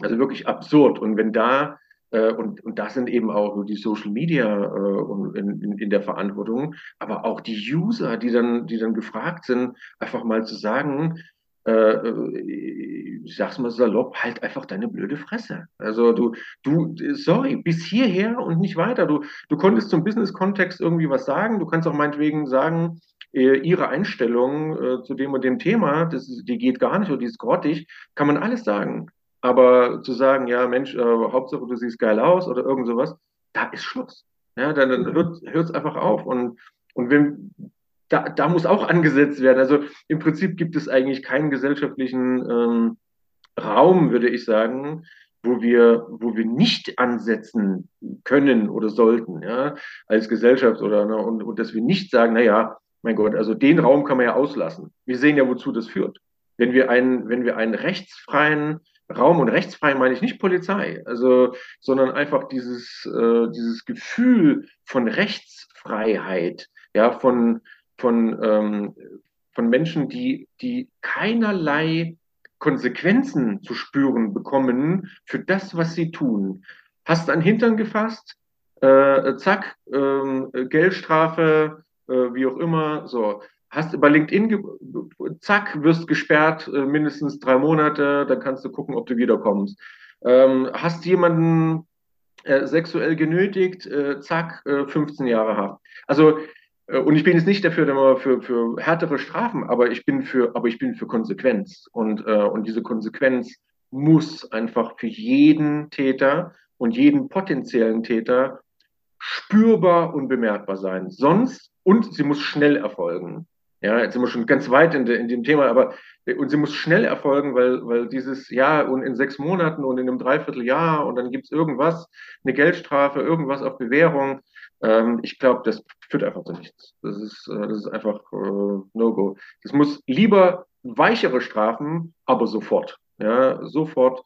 Also wirklich absurd. Und wenn da äh, und, und das sind eben auch die Social Media äh, in, in, in, der Verantwortung, aber auch die User, die dann, die dann gefragt sind, einfach mal zu sagen, äh, äh, ich sag's mal salopp, halt einfach deine blöde Fresse. Also du, du, sorry, bis hierher und nicht weiter. Du, du konntest zum Business-Kontext irgendwie was sagen. Du kannst auch meinetwegen sagen, äh, ihre Einstellung äh, zu dem und dem Thema, das die geht gar nicht oder die ist grottig, kann man alles sagen. Aber zu sagen, ja, Mensch, äh, Hauptsache du siehst geil aus oder irgend sowas, da ist Schluss. Ja, dann, dann hört es einfach auf. Und, und wenn, da, da muss auch angesetzt werden. Also im Prinzip gibt es eigentlich keinen gesellschaftlichen ähm, Raum, würde ich sagen, wo wir, wo wir nicht ansetzen können oder sollten, ja, als Gesellschaft oder ne, und, und dass wir nicht sagen, naja, mein Gott, also den Raum kann man ja auslassen. Wir sehen ja, wozu das führt. Wenn wir einen, wenn wir einen rechtsfreien Raum und rechtsfrei meine ich nicht Polizei, also, sondern einfach dieses, äh, dieses Gefühl von Rechtsfreiheit, ja, von, von, ähm, von Menschen, die, die keinerlei Konsequenzen zu spüren bekommen für das, was sie tun. Hast an Hintern gefasst, äh, zack, äh, Geldstrafe, äh, wie auch immer, so hast bei LinkedIn, zack, wirst gesperrt, äh, mindestens drei Monate, dann kannst du gucken, ob du wiederkommst. Ähm, hast jemanden äh, sexuell genötigt, äh, zack, 15 äh, Jahre Haft. Also, und ich bin jetzt nicht dafür für, für härtere Strafen, aber ich bin für, aber ich bin für Konsequenz. Und, äh, und diese Konsequenz muss einfach für jeden Täter und jeden potenziellen Täter spürbar und bemerkbar sein. Sonst, und sie muss schnell erfolgen. Ja, jetzt sind wir schon ganz weit in, de, in dem Thema, aber und sie muss schnell erfolgen, weil, weil dieses Jahr und in sechs Monaten und in einem Dreivierteljahr und dann gibt es irgendwas, eine Geldstrafe, irgendwas auf Bewährung. Ähm, ich glaube, das führt einfach zu nichts. Das ist, äh, das ist einfach äh, No-Go. Das muss lieber weichere Strafen, aber sofort. Ja, sofort.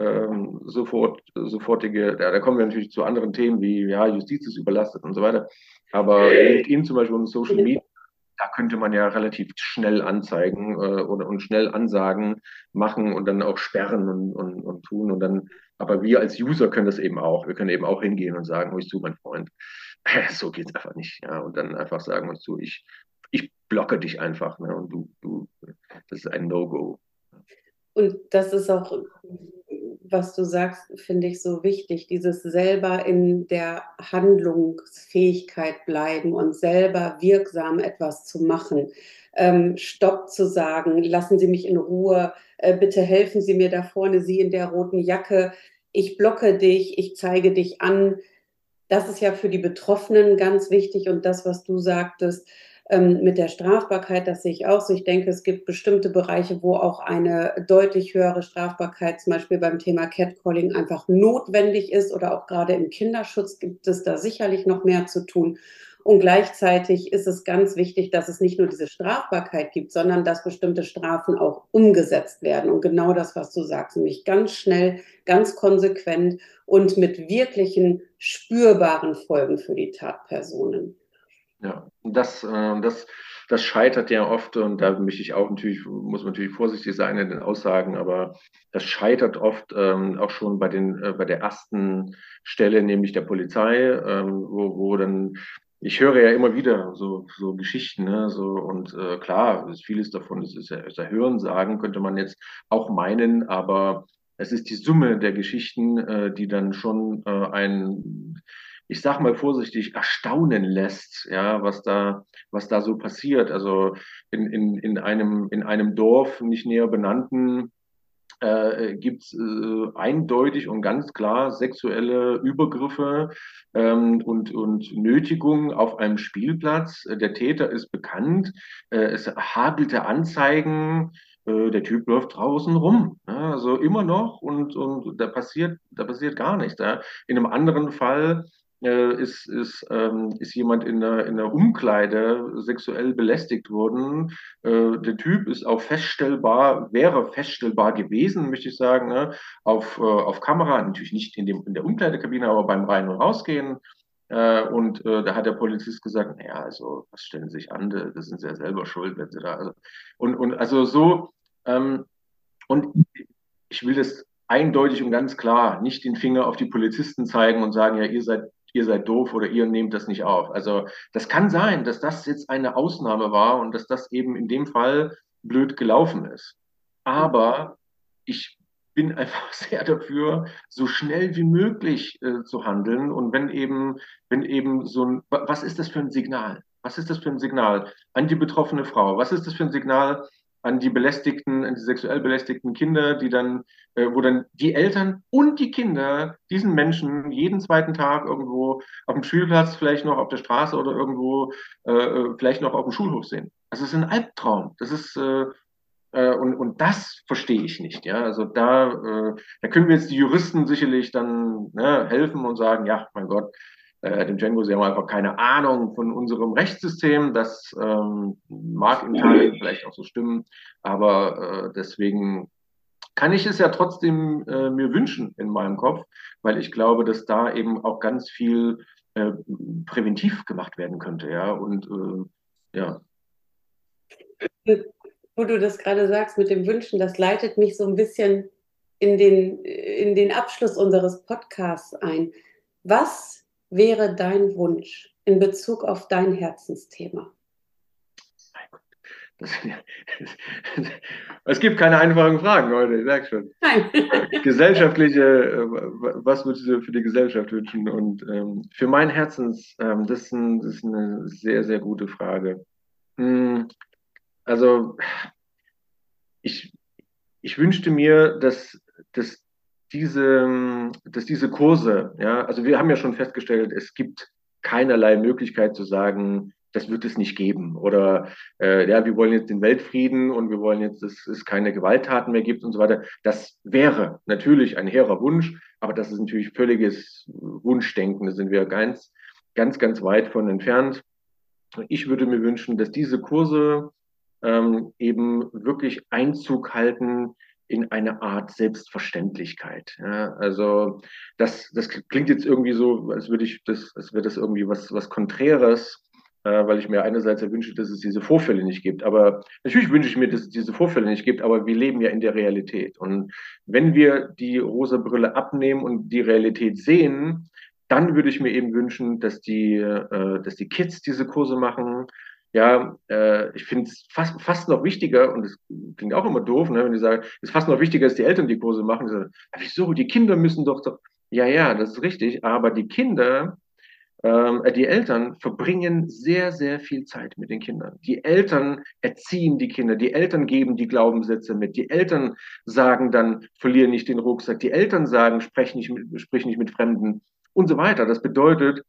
Ähm, sofort, sofortige, ja, da kommen wir natürlich zu anderen Themen wie ja, Justiz ist überlastet und so weiter. Aber LinkedIn zum Beispiel und Social Media da könnte man ja relativ schnell anzeigen äh, oder und schnell Ansagen machen und dann auch sperren und, und, und tun. Und dann, aber wir als User können das eben auch. Wir können eben auch hingehen und sagen, hörst du, mein Freund, so geht's einfach nicht. Ja, und dann einfach sagen, hörst du, ich, ich blocke dich einfach. Ne, und du, du, das ist ein No-Go. Und das ist auch was du sagst, finde ich so wichtig, dieses selber in der Handlungsfähigkeit bleiben und selber wirksam etwas zu machen. Ähm, Stopp zu sagen, lassen Sie mich in Ruhe, äh, bitte helfen Sie mir da vorne, Sie in der roten Jacke, ich blocke dich, ich zeige dich an. Das ist ja für die Betroffenen ganz wichtig und das, was du sagtest, ähm, mit der Strafbarkeit, das sehe ich auch so. Ich denke, es gibt bestimmte Bereiche, wo auch eine deutlich höhere Strafbarkeit, zum Beispiel beim Thema Catcalling, einfach notwendig ist oder auch gerade im Kinderschutz gibt es da sicherlich noch mehr zu tun. Und gleichzeitig ist es ganz wichtig, dass es nicht nur diese Strafbarkeit gibt, sondern dass bestimmte Strafen auch umgesetzt werden. Und genau das, was du sagst, nämlich ganz schnell, ganz konsequent und mit wirklichen spürbaren Folgen für die Tatpersonen. Ja, das, äh, das, das scheitert ja oft und da möchte ich auch natürlich, muss man natürlich vorsichtig sein in den Aussagen, aber das scheitert oft ähm, auch schon bei den, äh, bei der ersten Stelle, nämlich der Polizei, ähm, wo, wo dann ich höre ja immer wieder so, so Geschichten, ne, so und äh, klar, vieles davon ist, ist, ja, ist ja Hörensagen, könnte man jetzt auch meinen, aber es ist die Summe der Geschichten, äh, die dann schon ein ich sag mal vorsichtig, erstaunen lässt, ja, was da, was da so passiert. Also in, in, in, einem, in einem Dorf nicht näher benannten äh, gibt es äh, eindeutig und ganz klar sexuelle Übergriffe ähm, und, und Nötigungen auf einem Spielplatz. Der Täter ist bekannt, äh, es hagelte Anzeigen, äh, der Typ läuft draußen rum. Ja, also immer noch und, und da passiert, da passiert gar nichts. Ja. In einem anderen Fall äh, ist, ist, ähm, ist jemand in einer, in einer Umkleide sexuell belästigt worden. Äh, der Typ ist auch feststellbar, wäre feststellbar gewesen, möchte ich sagen, ne? auf, äh, auf Kamera, natürlich nicht in, dem, in der Umkleidekabine, aber beim Rein- und Rausgehen. Äh, und äh, da hat der Polizist gesagt, naja, also was stellen Sie sich an, das sind Sie ja selber schuld, wenn Sie da. Also, und, und also so, ähm, und ich will das eindeutig und ganz klar nicht den Finger auf die Polizisten zeigen und sagen, ja, ihr seid ihr seid doof oder ihr nehmt das nicht auf. Also das kann sein, dass das jetzt eine Ausnahme war und dass das eben in dem Fall blöd gelaufen ist. Aber ich bin einfach sehr dafür, so schnell wie möglich äh, zu handeln. Und wenn eben, wenn eben so ein, was ist das für ein Signal? Was ist das für ein Signal an die betroffene Frau? Was ist das für ein Signal an die belästigten, an die sexuell belästigten Kinder, die dann, äh, wo dann die Eltern und die Kinder diesen Menschen jeden zweiten Tag irgendwo auf dem Spielplatz, vielleicht noch auf der Straße oder irgendwo, äh, äh vielleicht noch auf dem Schulhof sehen. Also es ist ein Albtraum. Das ist äh, äh, und, und das verstehe ich nicht. Ja, also da, äh, da können wir jetzt die Juristen sicherlich dann ne, helfen und sagen, ja, mein Gott, äh, dem Django, sie haben einfach keine Ahnung von unserem Rechtssystem. Das ähm, mag in Teilen vielleicht auch so stimmen, aber äh, deswegen kann ich es ja trotzdem äh, mir wünschen in meinem Kopf, weil ich glaube, dass da eben auch ganz viel äh, präventiv gemacht werden könnte, ja, und äh, ja. Wo du das gerade sagst mit dem Wünschen, das leitet mich so ein bisschen in den, in den Abschluss unseres Podcasts ein. Was wäre dein Wunsch in Bezug auf dein Herzensthema? Es gibt keine einfachen Fragen heute, ich sag schon. Nein. Gesellschaftliche, äh, was würdest du für die Gesellschaft wünschen? Und ähm, für mein Herzens, ähm, das, ist ein, das, ist eine sehr, sehr gute Frage. Hm, also, ich, ich wünschte mir, dass, dass diese, dass diese Kurse, ja, also wir haben ja schon festgestellt, es gibt keinerlei Möglichkeit zu sagen, das wird es nicht geben. Oder äh, ja, wir wollen jetzt den Weltfrieden und wir wollen jetzt, dass es keine Gewalttaten mehr gibt und so weiter. Das wäre natürlich ein hehrer Wunsch, aber das ist natürlich völliges Wunschdenken. Da sind wir ganz, ganz, ganz weit von entfernt. Ich würde mir wünschen, dass diese Kurse ähm, eben wirklich Einzug halten in eine Art Selbstverständlichkeit. Ja, also das, das klingt jetzt irgendwie so, als würde ich das, als wäre das irgendwie was, was Konträres, äh, weil ich mir einerseits wünsche, dass es diese Vorfälle nicht gibt. Aber natürlich wünsche ich mir, dass es diese Vorfälle nicht gibt, aber wir leben ja in der Realität. Und wenn wir die rosa Brille abnehmen und die Realität sehen, dann würde ich mir eben wünschen, dass die, äh, dass die Kids diese Kurse machen, ja, äh, ich finde es fast, fast noch wichtiger, und es klingt auch immer doof, ne, wenn die sagen, es ist fast noch wichtiger, dass die Eltern die Kurse machen. Die sagen, wieso, die Kinder müssen doch doch. Ja, ja, das ist richtig, aber die Kinder, ähm, äh, die Eltern verbringen sehr, sehr viel Zeit mit den Kindern. Die Eltern erziehen die Kinder, die Eltern geben die Glaubenssätze mit, die Eltern sagen dann, verliere nicht den Rucksack, die Eltern sagen, sprich nicht mit, sprich nicht mit Fremden und so weiter. Das bedeutet,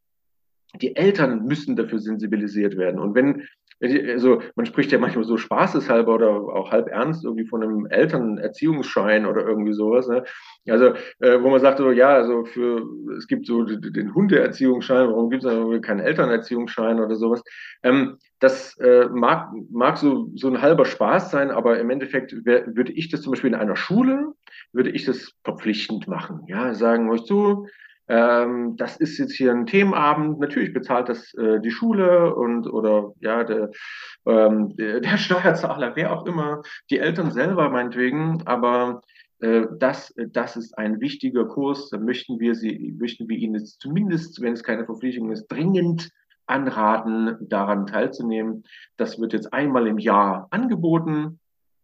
die Eltern müssen dafür sensibilisiert werden. Und wenn, also man spricht ja manchmal so spaßeshalber oder auch halb ernst irgendwie von einem Elternerziehungsschein oder irgendwie sowas. Ne? Also äh, wo man sagt so, ja, also für es gibt so den Hundeerziehungsschein, warum gibt es keinen Elternerziehungsschein oder sowas? Ähm, das äh, mag, mag so, so ein halber Spaß sein, aber im Endeffekt wär, würde ich das zum Beispiel in einer Schule, würde ich das verpflichtend machen. Ja, sagen euch zu, ähm, das ist jetzt hier ein Themenabend. Natürlich bezahlt das äh, die Schule und oder ja der, ähm, der Steuerzahler, wer auch immer, die Eltern selber meinetwegen. Aber äh, das, das ist ein wichtiger Kurs. Da möchten wir sie, möchten wir Ihnen jetzt zumindest, wenn es keine Verpflichtung ist, dringend anraten, daran teilzunehmen. Das wird jetzt einmal im Jahr angeboten.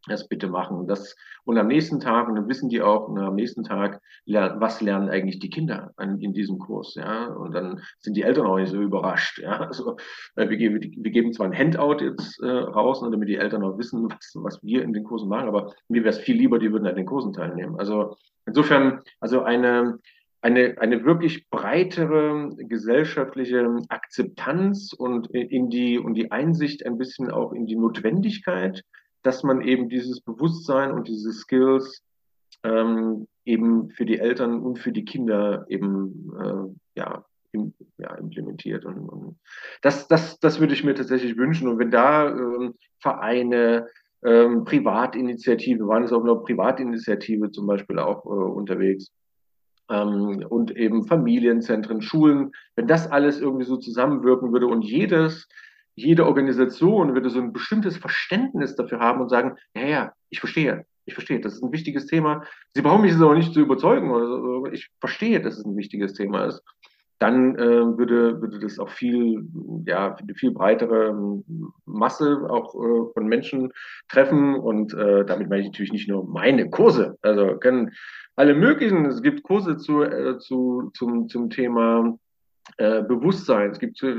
Das bitte machen. Das, und am nächsten Tag, und dann wissen die auch, und am nächsten Tag, was lernen eigentlich die Kinder an, in diesem Kurs, ja. Und dann sind die Eltern auch nicht so überrascht, ja. Also, wir geben, wir geben zwar ein Handout jetzt äh, raus, damit die Eltern auch wissen, was, was wir in den Kursen machen, aber mir wäre es viel lieber, die würden an den Kursen teilnehmen. Also, insofern, also eine, eine, eine wirklich breitere gesellschaftliche Akzeptanz und in die, und die Einsicht ein bisschen auch in die Notwendigkeit, dass man eben dieses Bewusstsein und diese Skills ähm, eben für die Eltern und für die Kinder eben äh, ja, im, ja, implementiert. Und, und, das, das, das würde ich mir tatsächlich wünschen. Und wenn da ähm, Vereine, ähm, Privatinitiative, waren es auch noch Privatinitiative zum Beispiel auch äh, unterwegs, ähm, und eben Familienzentren, Schulen, wenn das alles irgendwie so zusammenwirken würde und jedes jede Organisation würde so ein bestimmtes Verständnis dafür haben und sagen, ja, ja, ich verstehe, ich verstehe, das ist ein wichtiges Thema. Sie brauchen mich jetzt auch nicht zu überzeugen, also ich verstehe, dass es ein wichtiges Thema ist. Dann äh, würde, würde das auch viel, ja, eine viel breitere Masse auch äh, von Menschen treffen. Und äh, damit meine ich natürlich nicht nur meine Kurse. Also können alle möglichen, es gibt Kurse zu, äh, zu, zum, zum Thema äh, Bewusstsein, es gibt äh,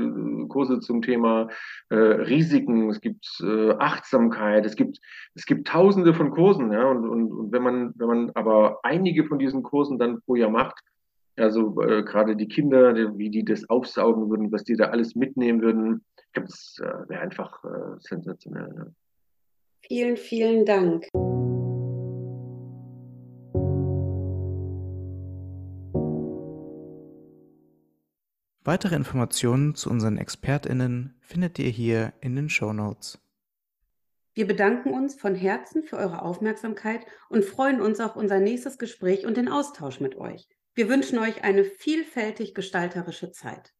Kurse zum Thema äh, Risiken, es gibt äh, Achtsamkeit, es gibt, es gibt tausende von Kursen, ja, und, und, und wenn man, wenn man aber einige von diesen Kursen dann pro Jahr macht, also gerade die Kinder, die, wie die das aufsaugen würden, was die da alles mitnehmen würden, ich glaube, das wäre einfach sensationell. Ja. Vielen, vielen Dank. Weitere Informationen zu unseren ExpertInnen findet ihr hier in den Show Notes. Wir bedanken uns von Herzen für eure Aufmerksamkeit und freuen uns auf unser nächstes Gespräch und den Austausch mit euch. Wir wünschen euch eine vielfältig gestalterische Zeit.